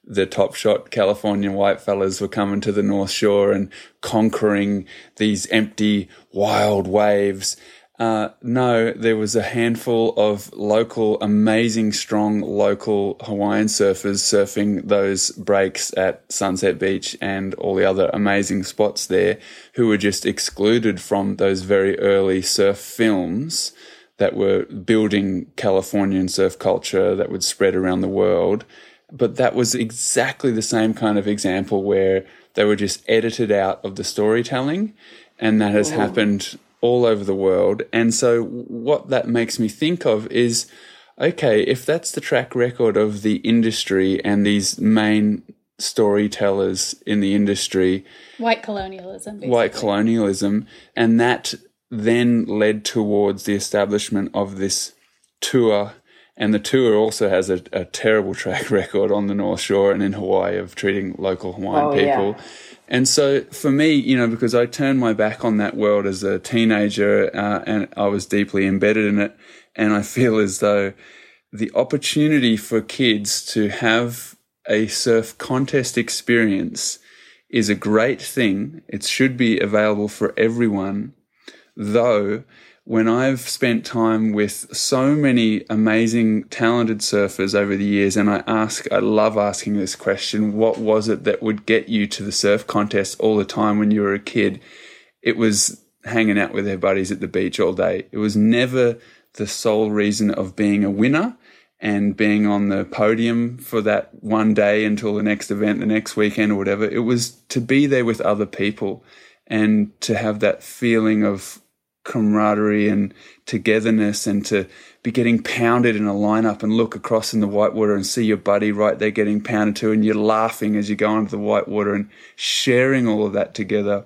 the top shot Californian white fellas were coming to the North Shore and conquering these empty, wild waves. Uh, no, there was a handful of local, amazing, strong local Hawaiian surfers surfing those breaks at Sunset Beach and all the other amazing spots there who were just excluded from those very early surf films that were building Californian surf culture that would spread around the world. But that was exactly the same kind of example where they were just edited out of the storytelling. And that has Ooh. happened all over the world. And so what that makes me think of is, okay, if that's the track record of the industry and these main storytellers in the industry, white colonialism, basically. white colonialism, and that then led towards the establishment of this tour. And the tour also has a, a terrible track record on the North Shore and in Hawaii of treating local Hawaiian oh, people. Yeah and so for me, you know, because I turned my back on that world as a teenager uh, and I was deeply embedded in it, and I feel as though the opportunity for kids to have a surf contest experience is a great thing. It should be available for everyone, though when I've spent time with so many amazing, talented surfers over the years, and I ask, I love asking this question what was it that would get you to the surf contest all the time when you were a kid? It was hanging out with their buddies at the beach all day. It was never the sole reason of being a winner and being on the podium for that one day until the next event, the next weekend or whatever. It was to be there with other people and to have that feeling of camaraderie and togetherness and to be getting pounded in a lineup and look across in the whitewater and see your buddy right there getting pounded too and you're laughing as you go onto the whitewater and sharing all of that together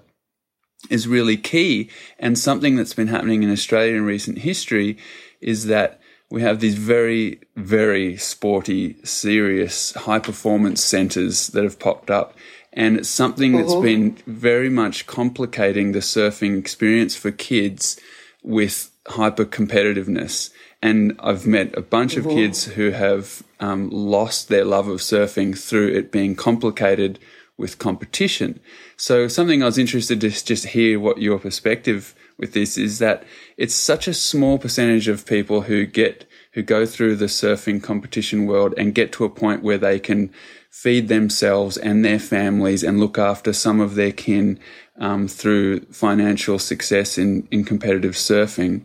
is really key. And something that's been happening in Australia in recent history is that we have these very, very sporty, serious, high performance centers that have popped up. And it's something that's uh-huh. been very much complicating the surfing experience for kids with hyper competitiveness. And I've met a bunch of uh-huh. kids who have um, lost their love of surfing through it being complicated with competition. So something I was interested to just hear what your perspective with this is that it's such a small percentage of people who get who go through the surfing competition world and get to a point where they can feed themselves and their families and look after some of their kin um, through financial success in, in competitive surfing.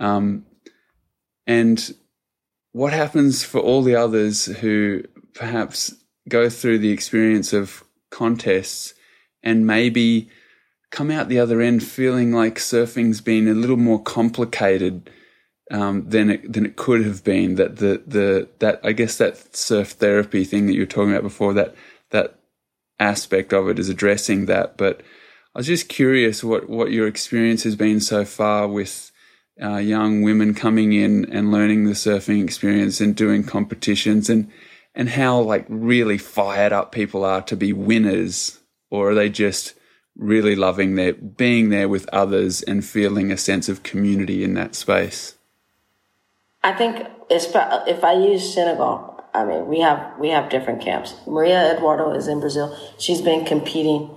Um, and what happens for all the others who perhaps go through the experience of contests and maybe come out the other end feeling like surfing's been a little more complicated um, than it than it could have been. That the the that I guess that surf therapy thing that you were talking about before that that aspect of it is addressing that. But I was just curious what what your experience has been so far with uh, young women coming in and learning the surfing experience and doing competitions and and how like really fired up people are to be winners or are they just really loving their being there with others and feeling a sense of community in that space? I think if I use Senegal, I mean we have we have different camps. Maria Eduardo is in Brazil. She's been competing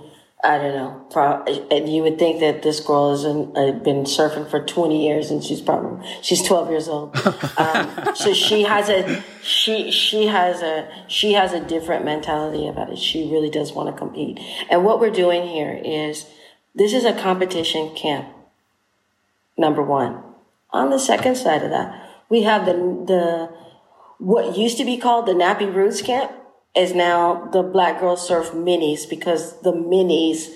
I don't know. and you would think that this girl has uh, been surfing for 20 years and she's probably, she's 12 years old. Um, so she has a, she, she has a, she has a different mentality about it. She really does want to compete. And what we're doing here is this is a competition camp. Number one. On the second side of that, we have the, the, what used to be called the Nappy Roots camp is now the Black Girl Surf minis because the minis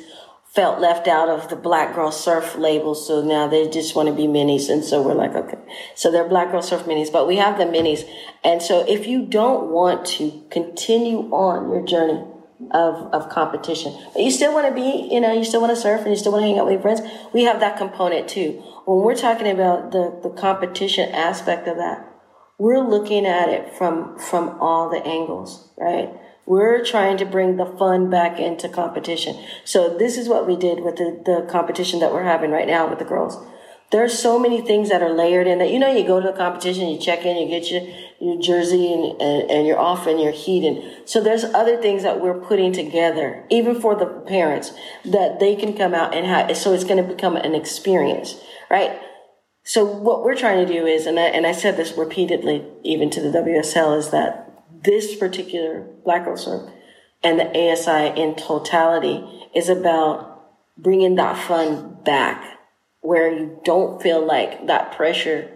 felt left out of the Black Girl Surf label. So now they just want to be minis. And so we're like, okay. So they're Black Girl Surf minis, but we have the minis. And so if you don't want to continue on your journey of, of competition, but you still want to be, you know, you still want to surf and you still want to hang out with your friends, we have that component too. When we're talking about the, the competition aspect of that, we're looking at it from from all the angles, right? We're trying to bring the fun back into competition. So this is what we did with the, the competition that we're having right now with the girls. There's so many things that are layered in that. You know, you go to a competition, you check in, you get your, your jersey and, and, and you're off and your heat. And so there's other things that we're putting together, even for the parents, that they can come out and have. So it's going to become an experience, right? So what we're trying to do is, and I, and I said this repeatedly, even to the WSL, is that this particular Black Girl Surf and the ASI in totality is about bringing that fun back where you don't feel like that pressure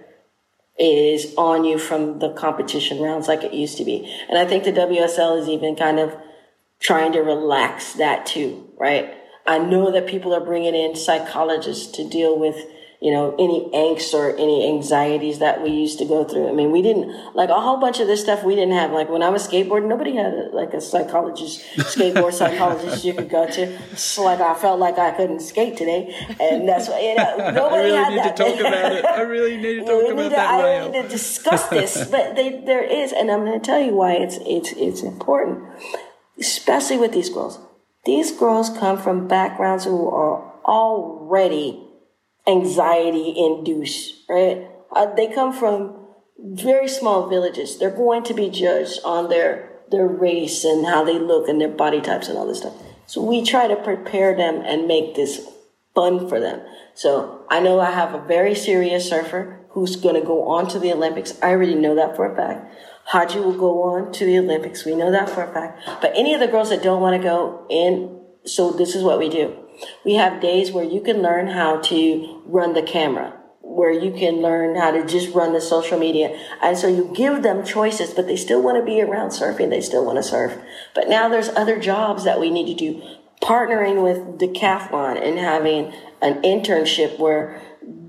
is on you from the competition rounds like it used to be. And I think the WSL is even kind of trying to relax that too, right? I know that people are bringing in psychologists to deal with you know, any angst or any anxieties that we used to go through. I mean, we didn't, like a whole bunch of this stuff we didn't have. Like when I was skateboarding, nobody had a, like a psychologist, skateboard psychologist you could go to. It's like I felt like I couldn't skate today. And that's what, you know, nobody I really had need that. to talk about it. I really need to talk about to, that, I need to discuss this, but they, there is, and I'm going to tell you why it's, it's, it's important, especially with these girls. These girls come from backgrounds who are already anxiety induced, right? Uh, they come from very small villages. They're going to be judged on their their race and how they look and their body types and all this stuff. So we try to prepare them and make this fun for them. So I know I have a very serious surfer who's going to go on to the Olympics. I already know that for a fact. Khadjou will go on to the Olympics. We know that for a fact. But any of the girls that don't want to go in, so this is what we do. We have days where you can learn how to run the camera, where you can learn how to just run the social media. And so you give them choices, but they still want to be around surfing. They still want to surf. But now there's other jobs that we need to do. Partnering with Decathlon and having an internship where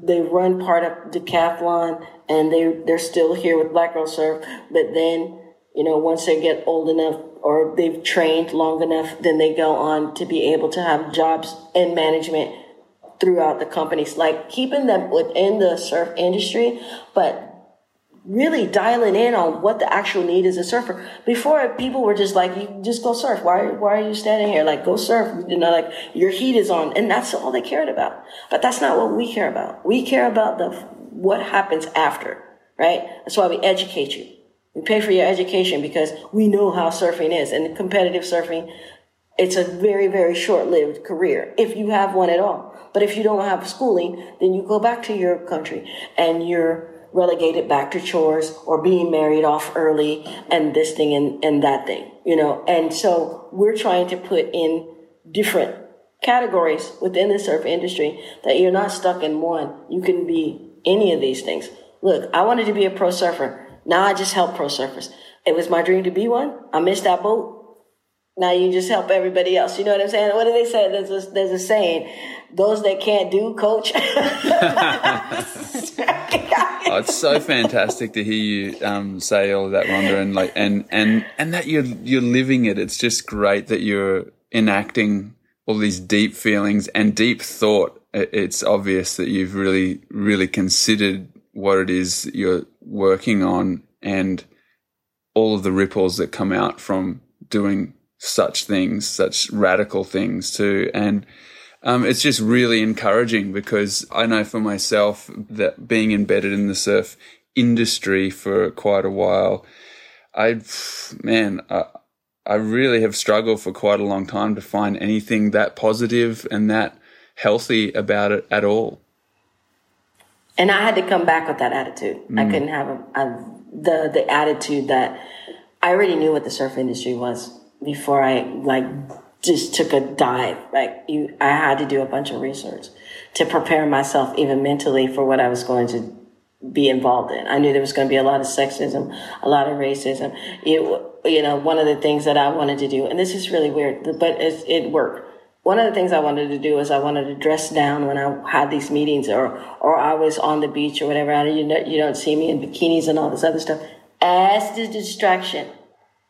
they run part of Decathlon and they, they're still here with Black Girl Surf, but then, you know, once they get old enough or they've trained long enough, then they go on to be able to have jobs in management throughout the companies, like keeping them within the surf industry, but really dialing in on what the actual need is a surfer. Before people were just like, you just go surf. Why, why are you standing here? Like, go surf. You know, like your heat is on. And that's all they cared about. But that's not what we care about. We care about the, what happens after, right? That's why we educate you. We pay for your education because we know how surfing is and competitive surfing. It's a very, very short lived career if you have one at all. But if you don't have schooling, then you go back to your country and you're relegated back to chores or being married off early and this thing and, and that thing, you know. And so we're trying to put in different categories within the surf industry that you're not stuck in one. You can be any of these things. Look, I wanted to be a pro surfer. Now I just help pro surfers. It was my dream to be one. I missed that boat. Now you just help everybody else. You know what I'm saying? What do they say? There's a, there's a saying, those that can't do, coach. oh, it's so fantastic to hear you um, say all of that, Rhonda, and like, and and and that you're you're living it. It's just great that you're enacting all these deep feelings and deep thought. It's obvious that you've really, really considered what it is you're working on and all of the ripples that come out from doing such things, such radical things too. And um, it's just really encouraging because I know for myself that being embedded in the surf industry for quite a while, I, man, I, I really have struggled for quite a long time to find anything that positive and that healthy about it at all. And I had to come back with that attitude. Mm. I couldn't have a, a, the the attitude that I already knew what the surf industry was before I like just took a dive. Like you, I had to do a bunch of research to prepare myself even mentally for what I was going to be involved in. I knew there was going to be a lot of sexism, a lot of racism. It, you know, one of the things that I wanted to do, and this is really weird, but it, it worked. One of the things I wanted to do is I wanted to dress down when I had these meetings or, or I was on the beach or whatever. I, you, know, you don't see me in bikinis and all this other stuff as the distraction,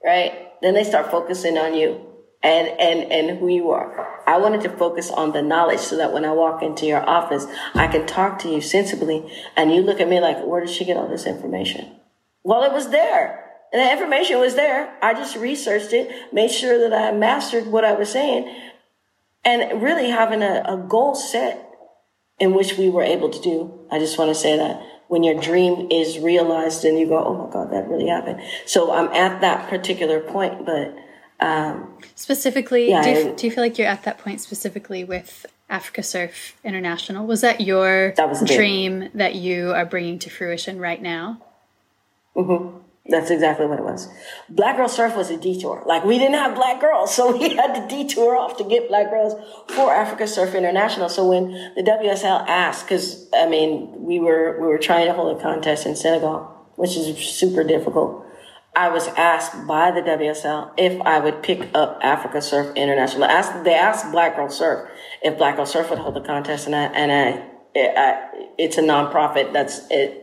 right? Then they start focusing on you and, and, and who you are. I wanted to focus on the knowledge so that when I walk into your office, I can talk to you sensibly and you look at me like, where did she get all this information? Well, it was there. And the information was there. I just researched it, made sure that I mastered what I was saying, and really having a, a goal set in which we were able to do. I just want to say that when your dream is realized and you go, oh my God, that really happened. So I'm at that particular point, but. Um, specifically, yeah, do, you, do you feel like you're at that point specifically with Africa Surf International? Was that your that was dream that you are bringing to fruition right now? Mm-hmm. That's exactly what it was. Black Girl Surf was a detour. Like we didn't have black girls, so we had to detour off to get black girls for Africa Surf International. So when the WSL asked, because I mean we were we were trying to hold a contest in Senegal, which is super difficult. I was asked by the WSL if I would pick up Africa Surf International. Asked, they asked Black Girl Surf if Black Girl Surf would hold the contest, and I and I, it, I it's a nonprofit that's it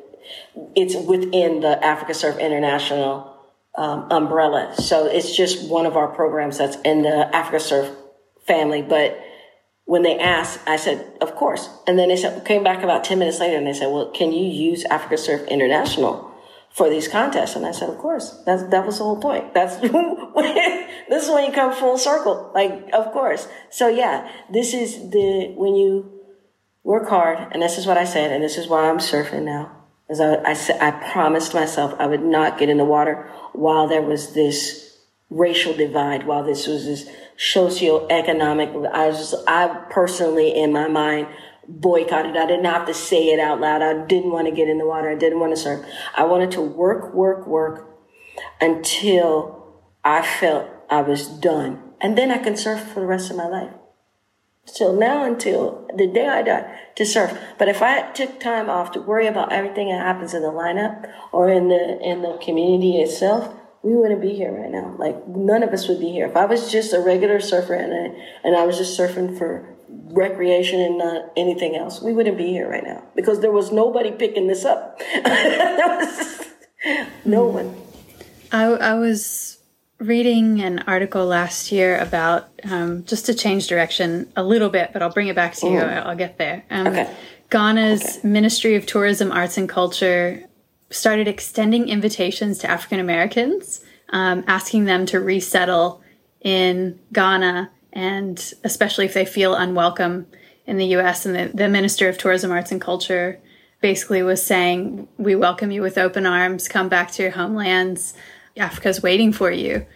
it's within the Africa Surf International um, umbrella. So it's just one of our programs that's in the Africa Surf family. But when they asked, I said, of course. And then they said, came back about 10 minutes later and they said, well, can you use Africa Surf International for these contests? And I said, of course. That's, that was the whole point. That's, this is when you come full circle. Like, of course. So yeah, this is the, when you work hard, and this is what I said, and this is why I'm surfing now as I, I, I promised myself I would not get in the water while there was this racial divide, while this was this socio-economic. I was, I personally, in my mind, boycotted. I didn't have to say it out loud. I didn't want to get in the water. I didn't want to surf. I wanted to work, work, work until I felt I was done. And then I can surf for the rest of my life till now until the day I die to surf. But if I took time off to worry about everything that happens in the lineup or in the in the community itself, we wouldn't be here right now. Like none of us would be here. If I was just a regular surfer and I, and I was just surfing for recreation and not anything else, we wouldn't be here right now because there was nobody picking this up. there was no hmm. one. I I was reading an article last year about um, just to change direction a little bit, but I'll bring it back to you. Mm. I'll get there. Um, okay. Ghana's okay. Ministry of Tourism, Arts and Culture started extending invitations to African Americans, um, asking them to resettle in Ghana, and especially if they feel unwelcome in the U.S. And the, the Minister of Tourism, Arts and Culture basically was saying, "We welcome you with open arms. Come back to your homelands." Africa's waiting for you.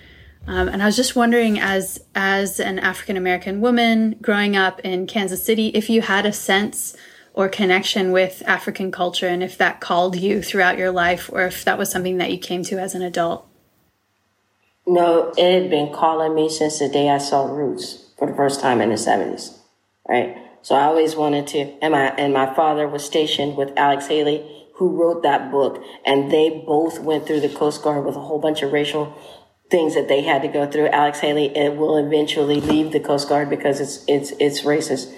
Um, and I was just wondering, as as an African American woman growing up in Kansas City, if you had a sense or connection with African culture, and if that called you throughout your life, or if that was something that you came to as an adult. No, it had been calling me since the day I saw Roots for the first time in the seventies, right? So I always wanted to, and my and my father was stationed with Alex Haley who wrote that book, and they both went through the Coast Guard with a whole bunch of racial things that they had to go through. Alex Haley it will eventually leave the Coast Guard because it's it's it's racist,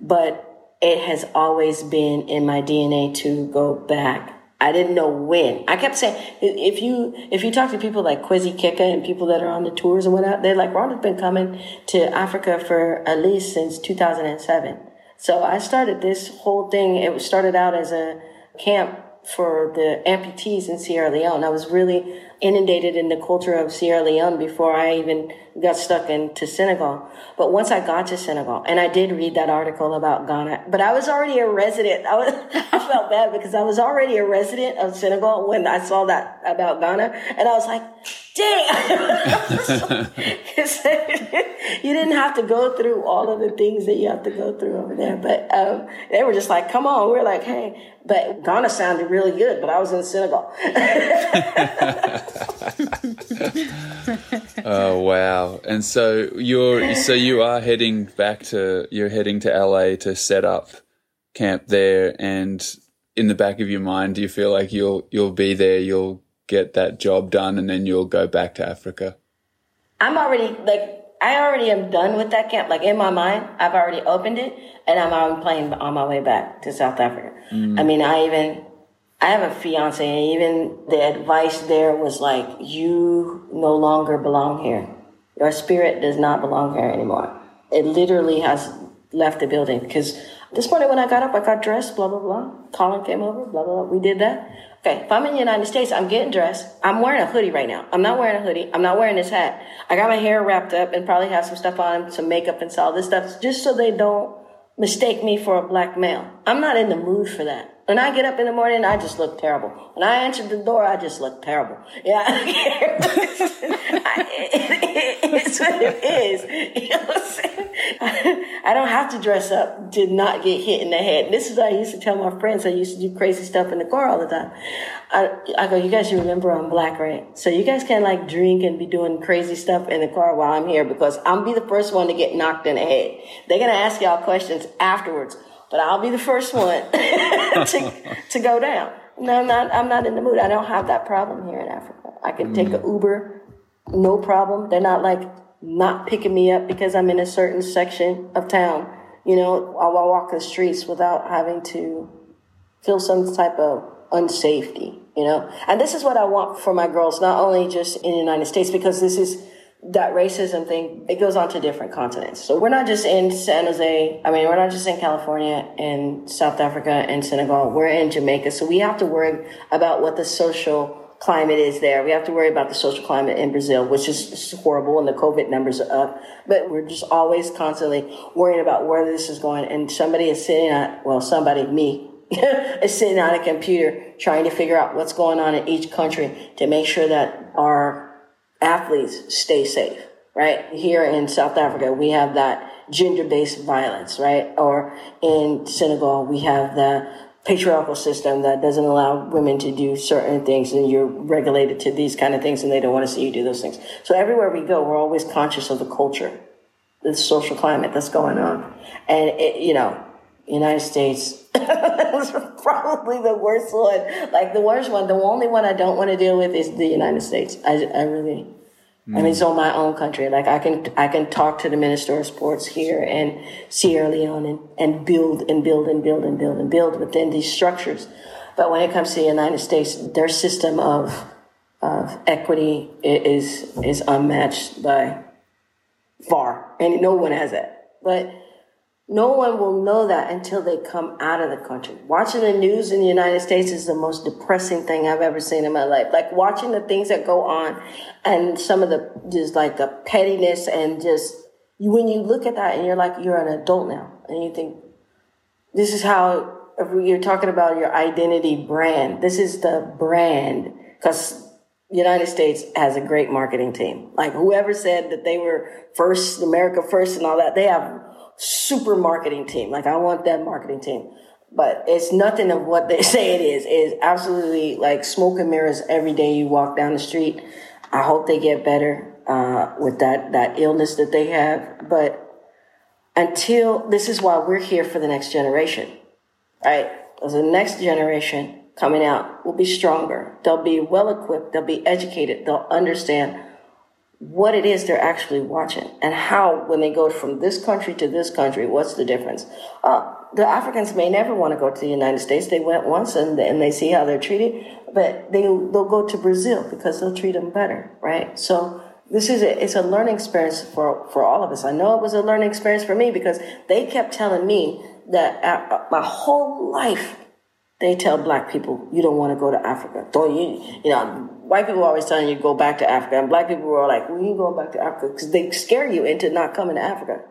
but it has always been in my DNA to go back. I didn't know when. I kept saying if you if you talk to people like Kwesi Kika and people that are on the tours and whatnot, they're like Rhonda's been coming to Africa for at least since 2007. So I started this whole thing. It started out as a camp for the amputees in Sierra Leone. I was really inundated in the culture of Sierra Leone before I even got stuck into Senegal. But once I got to Senegal, and I did read that article about Ghana, but I was already a resident. I was, I felt bad because I was already a resident of Senegal when I saw that about Ghana, and I was like, dang. you didn't have to go through all of the things that you have to go through over there. But um, they were just like, come on. We are like, hey. But Ghana sounded really good, but I was in Senegal. oh wow! And so you're so you are heading back to you're heading to LA to set up camp there, and in the back of your mind, do you feel like you'll you'll be there, you'll get that job done, and then you'll go back to Africa? I'm already like I already am done with that camp. Like in my mind, I've already opened it, and I'm on plane on my way back to South Africa. Mm. I mean, I even I have a fiance, and even the advice there was like, "You no longer belong here. Your spirit does not belong here anymore." It literally has left the building because this morning when I got up, I got dressed, blah blah blah. Colin came over, blah blah blah. We did that. Okay, if I'm in the United States, I'm getting dressed. I'm wearing a hoodie right now. I'm not wearing a hoodie. I'm not wearing this hat. I got my hair wrapped up and probably have some stuff on, some makeup and all this stuff, just so they don't mistake me for a black male. I'm not in the mood for that. When I get up in the morning, I just look terrible. When I answer the door, I just look terrible. Yeah, it's what it is. You know what I'm? I don't have to dress up to not get hit in the head. This is what I used to tell my friends. I used to do crazy stuff in the car all the time. I, I go, you guys remember I'm black, right? So you guys can like drink and be doing crazy stuff in the car while I'm here because I'll be the first one to get knocked in the head. They're going to ask y'all questions afterwards but I'll be the first one to, to go down. No, I'm not, I'm not in the mood. I don't have that problem here in Africa. I can mm. take an Uber, no problem. They're not like not picking me up because I'm in a certain section of town. You know, I'll walk the streets without having to feel some type of unsafety, you know? And this is what I want for my girls, not only just in the United States, because this is, that racism thing, it goes on to different continents. So we're not just in San Jose. I mean, we're not just in California and South Africa and Senegal. We're in Jamaica. So we have to worry about what the social climate is there. We have to worry about the social climate in Brazil, which is horrible and the COVID numbers are up. But we're just always constantly worrying about where this is going. And somebody is sitting at, well, somebody, me, is sitting on a computer trying to figure out what's going on in each country to make sure that our athletes stay safe, right? Here in South Africa, we have that gender-based violence, right? Or in Senegal, we have the patriarchal system that doesn't allow women to do certain things and you're regulated to these kind of things and they don't want to see you do those things. So everywhere we go, we're always conscious of the culture, the social climate that's going on. And it, you know, United States was probably the worst one. Like the worst one, the only one I don't want to deal with is the United States. I, I really, Mm. I mean, it's on my own country. Like I can, I can talk to the Minister of Sports here in Sierra Leone and, and build and build and build and build and build within these structures. But when it comes to the United States, their system of, of equity is, is unmatched by far. And no one has that. But no one will know that until they come out of the country. Watching the news in the United States is the most depressing thing I've ever seen in my life. Like watching the things that go on and some of the, just like the pettiness and just, when you look at that and you're like, you're an adult now and you think, this is how, you're talking about your identity brand, this is the brand because United States has a great marketing team. Like whoever said that they were first, America first and all that, they have super marketing team. Like I want that marketing team. But it's nothing of what they say it is. It's absolutely like smoke and mirrors every day you walk down the street. I hope they get better uh, with that that illness that they have. But until this is why we're here for the next generation, right? Because the next generation coming out will be stronger. They'll be well equipped. They'll be educated. They'll understand what it is they're actually watching and how when they go from this country to this country what's the difference? Uh, the africans may never want to go to the united states. They went once and, and they see how they're treated but they, they'll go to brazil because they'll treat them better right? So this is a, it's a learning experience for, for all of us. I know it was a learning experience for me because they kept telling me that uh, my whole life they tell black people you don't want to go to Africa. Don't you? You know, white people are always telling you go back to Africa, and black people are like, "When well, you going back to Africa?" Because they scare you into not coming to Africa.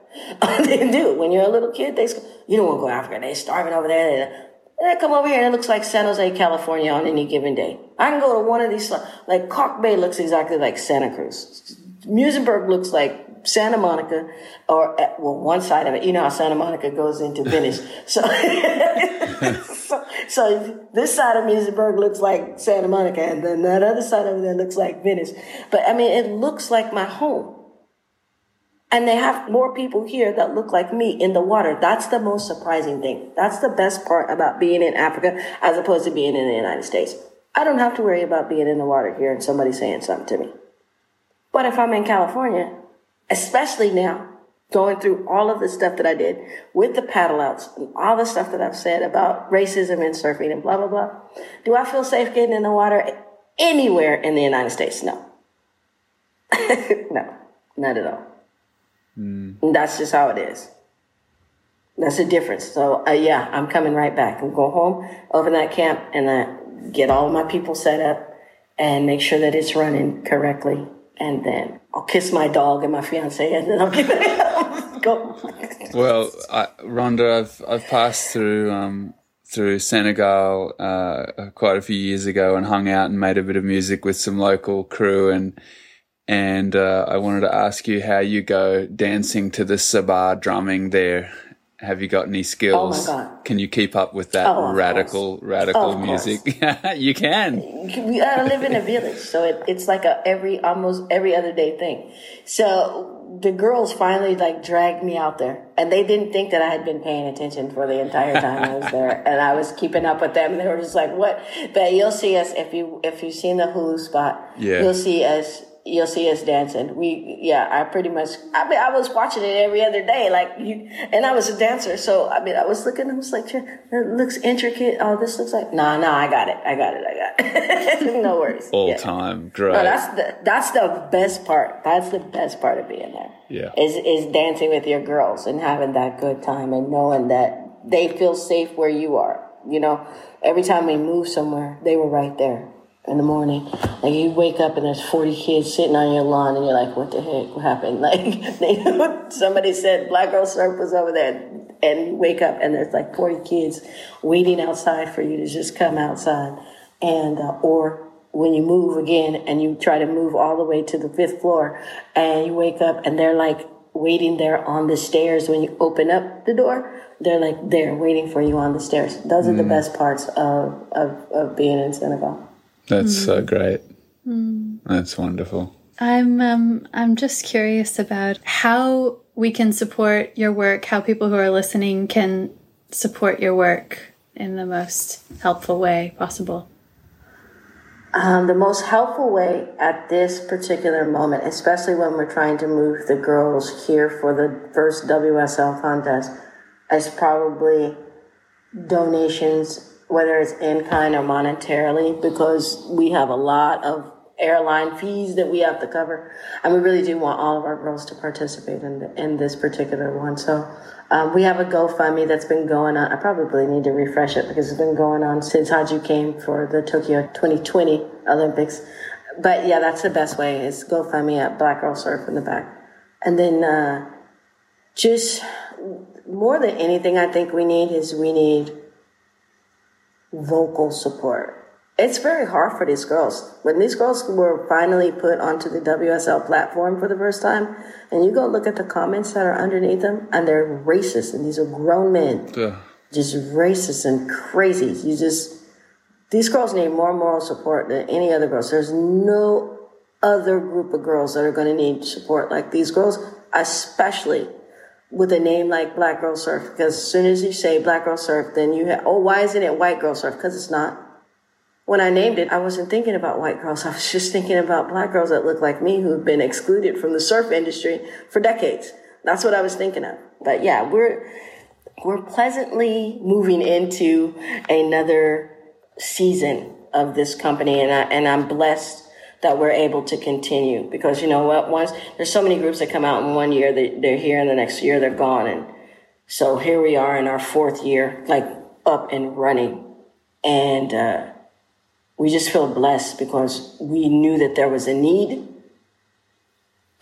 they do. When you're a little kid, they you don't want to go to Africa. They're starving over there. And I come over here and it looks like San Jose, California on any given day. I can go to one of these, like Kalk Bay looks exactly like Santa Cruz. Muizenberg looks like Santa Monica, or uh, well, one side of it. You know how Santa Monica goes into Venice. So, so, so, this side of Muizenberg looks like Santa Monica, and then that other side over there looks like Venice. But I mean, it looks like my home. And they have more people here that look like me in the water. That's the most surprising thing. That's the best part about being in Africa as opposed to being in the United States. I don't have to worry about being in the water here and somebody saying something to me. But if I'm in California, especially now, going through all of the stuff that I did with the paddle outs and all the stuff that I've said about racism and surfing and blah, blah, blah. Do I feel safe getting in the water anywhere in the United States? No. no, not at all. Mm. That's just how it is. That's the difference. So, uh, yeah, I'm coming right back. I'm go home, open that camp, and uh, get all my people set up and make sure that it's running correctly. And then I'll kiss my dog and my fiance, and then I'll give it go. well, I, Rhonda, I've I've passed through um, through Senegal uh, quite a few years ago and hung out and made a bit of music with some local crew and and uh, I wanted to ask you how you go dancing to the sabar drumming there. Have you got any skills? Oh my God. Can you keep up with that oh, radical, course. radical oh, music? you can. We uh, live in a village, so it, it's like a every almost every other day thing. So the girls finally like dragged me out there, and they didn't think that I had been paying attention for the entire time I was there, and I was keeping up with them. And they were just like, "What?" But you'll see us if you if you've seen the Hulu spot. Yeah. You'll see us you'll see us dancing. We, yeah, I pretty much, I mean, I was watching it every other day, like you, and I was a dancer. So, I mean, I was looking, I was like, it looks intricate. Oh, this looks like, nah, nah, I got it. I got it. I got it. no worries. All yeah. time. Great. No, that's the, that's the best part. That's the best part of being there. Yeah. Is, is dancing with your girls and having that good time and knowing that they feel safe where you are. You know, every time we move somewhere, they were right there in the morning. Like you wake up and there's 40 kids sitting on your lawn and you're like, what the heck? What happened? Like they, somebody said Black Girl Surf was over there and you wake up and there's like 40 kids waiting outside for you to just come outside. And, uh, or when you move again and you try to move all the way to the fifth floor and you wake up and they're like waiting there on the stairs when you open up the door. They're like there waiting for you on the stairs. Those are the mm. best parts of, of, of being in Senegal. That's mm. so great. Mm. That's wonderful. I'm um, I'm just curious about how we can support your work, how people who are listening can support your work in the most helpful way possible. Um, the most helpful way at this particular moment, especially when we're trying to move the girls here for the first WSL contest, is probably donations whether it's in kind or monetarily, because we have a lot of airline fees that we have to cover, and we really do want all of our girls to participate in the, in this particular one. So um, we have a GoFundMe that's been going on. I probably need to refresh it because it's been going on since Khadjou came for the Tokyo 2020 Olympics. But yeah, that's the best way is GoFundMe at Black Girl Surf in the back, and then uh, just more than anything, I think we need is we need vocal support. It's very hard for these girls. When these girls were finally put onto the WSL platform for the first time, and you go look at the comments that are underneath them, and they're racist, and these are grown men, yeah. just racist and crazy. You just, these girls need more moral support than any other girls. There's no other group of girls that are going to need support like these girls, especially with a name like Black Girl Surf because as soon as you say Black Girl Surf, then you have, oh, why isn't it White Girl Surf? Because it's not. When I named it, I wasn't thinking about white girls. I was just thinking about black girls that look like me who've been excluded from the surf industry for decades. That's what I was thinking of. But yeah, we're, we're pleasantly moving into another season of this company and I, and I'm blessed that we're able to continue because you know what once there's so many groups that come out in one year they, they're here and the next year they're gone and so here we are in our fourth year like up and running And uh, we just feel blessed because we knew that there was a need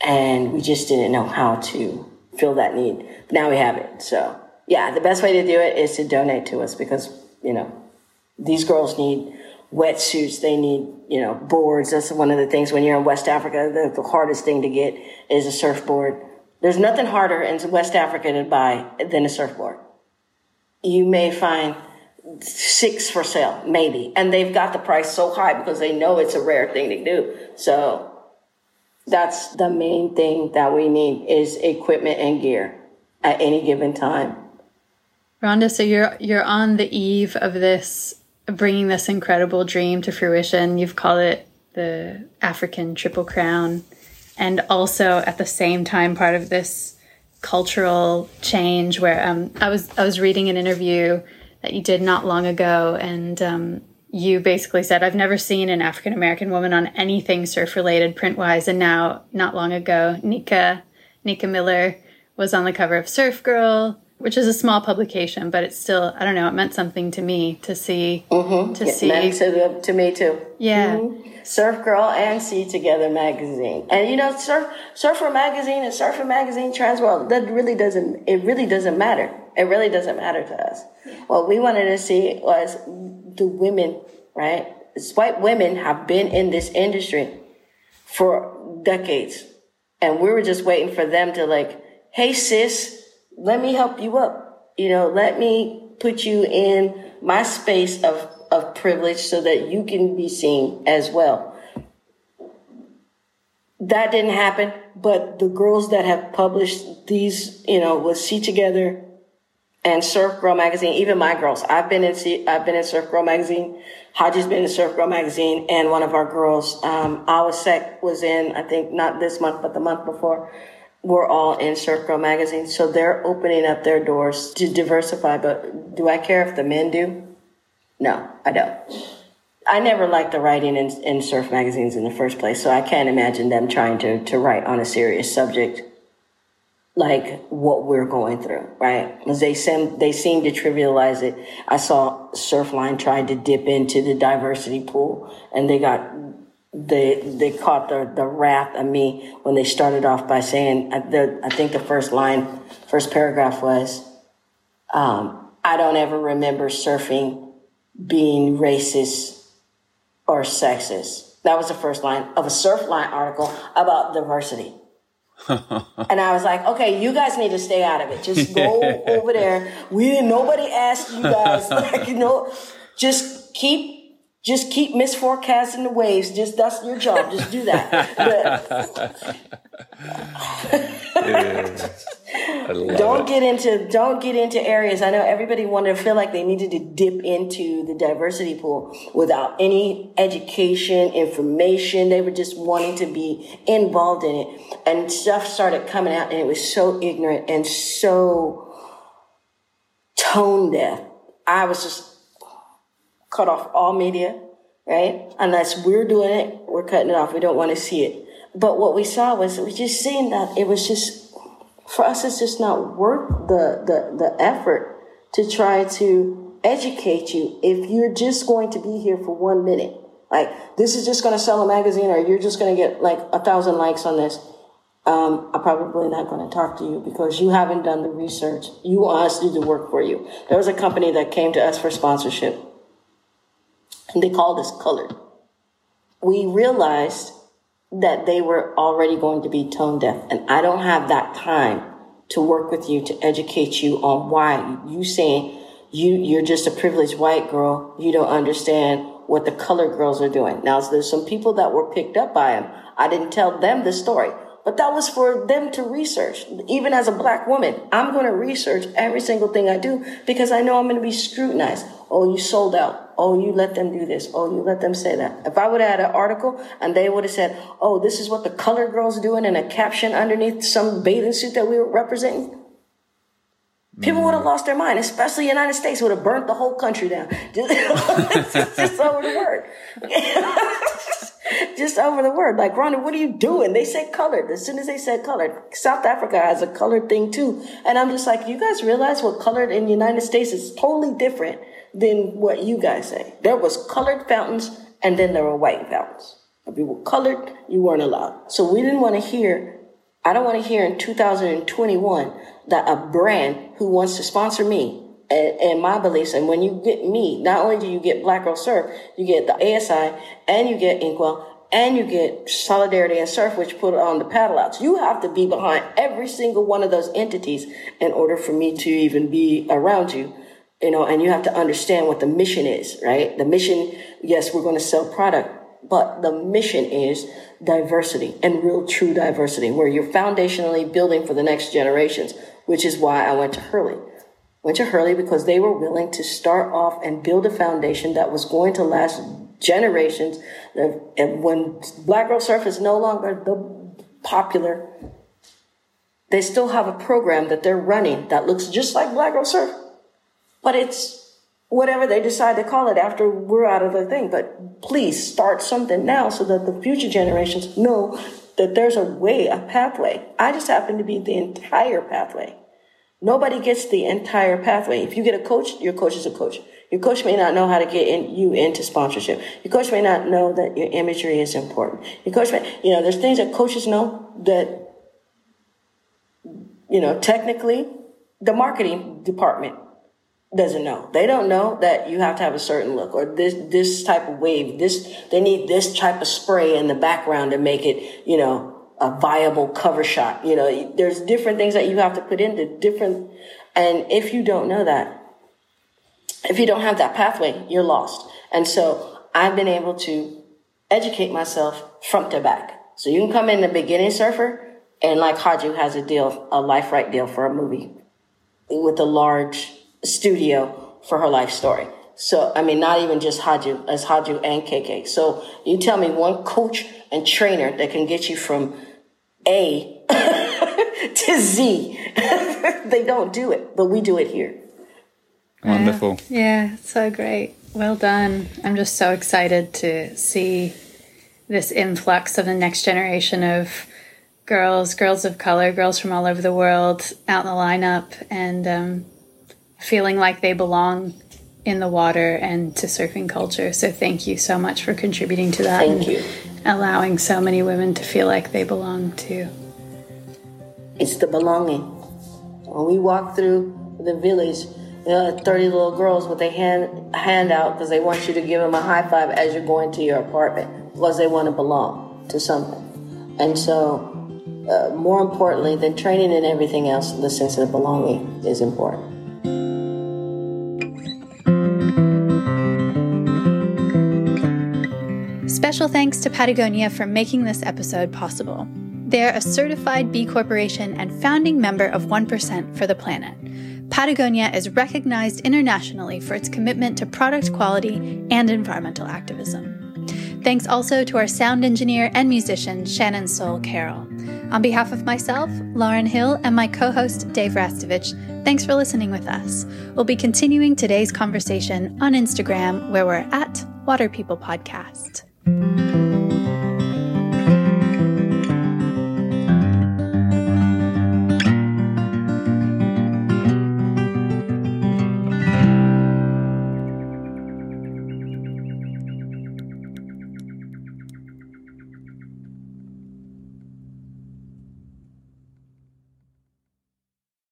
and we just didn't know how to fill that need. Now we have it. So, yeah, the best way to do it is to donate to us because, you know, these girls need wetsuits, they need, you know, boards. That's one of the things when you're in West Africa, the, the hardest thing to get is a surfboard. There's nothing harder in West Africa to buy than a surfboard. You may find six for sale, maybe. And they've got the price so high because they know it's a rare thing to do. So that's the main thing that we need is equipment and gear at any given time. Rhonda, so you're you're on the eve of this bringing this incredible dream to fruition. You've called it the African Triple Crown and also at the same time part of this cultural change where um, I was I was reading an interview that you did not long ago and um, you basically said, I've never seen an African American woman on anything surf related print wise. And now, not long ago, Nika, Nika Miller was on the cover of Surf Girl, which is a small publication, but it's still, I don't know, it meant something to me to see, mm-hmm. to it see. Meant to, to me too. Yeah. Mm-hmm. Surf Girl and Sea Together magazine. And you know, Surf, Surfer magazine and Surfer magazine Transworld, that really doesn't, it really doesn't matter. It really doesn't matter to us. What we wanted to see was the women, right? White women have been in this industry for decades. And we were just waiting for them to like, hey sis, let me help you up. You know, let me put you in my space of, of privilege so that you can be seen as well. That didn't happen, but the girls that have published these, you know, with Sea Together and Surf Girl magazine, even my girls. I've been in I've been in Surf Girl magazine. Khadjou's been in Surf Girl magazine, and one of our girls, um, Awasek, was in. I think not this month, but the month before. We're all in Surf Girl magazine, so they're opening up their doors to diversify. But do I care if the men do? No, I don't. I never liked the writing in, in surf magazines in the first place, so I can't imagine them trying to to write on a serious subject like what we're going through, right? Because they seem they seem to trivialize it. I saw Surfline tried to dip into the diversity pool, and they got they they caught the the wrath of me when they started off by saying uh, the I think the first line, first paragraph was, um, "I don't ever remember surfing being racist or sexist." That was the first line of a Surfline article about diversity and I was like, okay, you guys need to stay out of it. Just go over there. We didn't, nobody asked you guys, like, you know, just keep, just keep misforecasting the waves. Just, that's your job. Just do that. But, don't it. get into don't get into areas. I know everybody wanted to feel like they needed to dip into the diversity pool without any education, information. They were just wanting to be involved in it, and stuff started coming out, and it was so ignorant and so tone deaf. I was just cut off all media, right? Unless we're doing it, we're cutting it off. We don't want to see it. But what we saw was we just seeing that it was just for us, it's just not worth the, the, the effort to try to educate you if you're just going to be here for one minute. Like, this is just going to sell a magazine or you're just going to get like a thousand likes on this. Um, I'm probably not going to talk to you because you haven't done the research. You want us to do the work for you. There was a company that came to us for sponsorship and they called us colored. We realized that they were already going to be tone deaf. And I don't have that time to work with you to educate you on why you saying you, you're just a privileged white girl. You don't understand what the colored girls are doing. Now, there's some people that were picked up by him. I didn't tell them the story, but that was for them to research. Even as a black woman, I'm going to research every single thing I do because I know I'm going to be scrutinized. Oh, you sold out. Oh, you let them do this. Oh, you let them say that. If I would have had an article and they would have said, oh, this is what the color girls doing and a caption underneath some bathing suit that we were representing, People would have mm. lost their mind, especially the United States would have burnt the whole country down. Just, just over the word. just over the word. Like, Rhonda, what are you doing? They said colored. As soon as they said colored, South Africa has a colored thing too. And I'm just like, you guys realize what colored in the United States is totally different than what you guys say. There was colored fountains and then there were white fountains. If you were colored, you weren't allowed. So we didn't want to hear, I don't want to hear in 2021 that a brand who wants to sponsor me and, and, my beliefs, and when you get me, not only do you get Black Girl Surf, you get the ASI and you get Inkwell and you get Solidarity and Surf, which put on the paddle outs. You have to be behind every single one of those entities in order for me to even be around you you know, and you have to understand what the mission is, right? The mission, yes, we're going to sell product, but the mission is diversity and real true diversity where you're foundationally building for the next generations, which is why I went to Hurley. Went to Hurley because they were willing to start off and build a foundation that was going to last generations. And when Black Girl Surf is no longer the popular, they still have a program that they're running that looks just like Black Girl Surf but it's whatever they decide to call it after we're out of the thing. But please start something now so that the future generations know that there's a way, a pathway. I just happen to be the entire pathway. Nobody gets the entire pathway. If you get a coach, your coach is a coach. Your coach may not know how to get in, you into sponsorship. Your coach may not know that your imagery is important. Your coach may, you know, there's things that coaches know that, you know, technically the marketing department doesn't know. They don't know that you have to have a certain look or this this type of wave. This they need this type of spray in the background to make it, you know, a viable cover shot. You know, there's different things that you have to put into different and if you don't know that, if you don't have that pathway, you're lost. And so I've been able to educate myself front to back. So you can come in the beginning surfer and like Khadjou has a deal, a life right deal for a movie with a large studio for her life story. So, I mean, not even just Khadjou, as Khadjou and KK. So you tell me one coach and trainer that can get you from A to Z. they don't do it, but we do it here. Wonderful. yeah, so great. Well done. I'm just so excited to see this influx of the next generation of girls, girls of color, girls from all over the world out in the lineup. And um, feeling like they belong in the water and to surfing culture. So thank you so much for contributing to that. Thank you. Allowing so many women to feel like they belong too. It's the belonging. When we walk through the village, you know, 30 little girls with a hand, hand out because they want you to give them a high five as you're going to your apartment because they want to belong to something. And so, uh, more importantly than training and everything else, the sense of belonging is important. Special thanks to Patagonia for making this episode possible. They're a certified B Corporation and founding member of 1% for the planet. Patagonia is recognized internationally for its commitment to product quality and environmental activism. Thanks also to our sound engineer and musician, Shannon Soul Carroll. On behalf of myself, Lauren Hill, and my co host, Dave Rastovich, thanks for listening with us. We'll be continuing today's conversation on Instagram, where we're at Water People Podcast. Música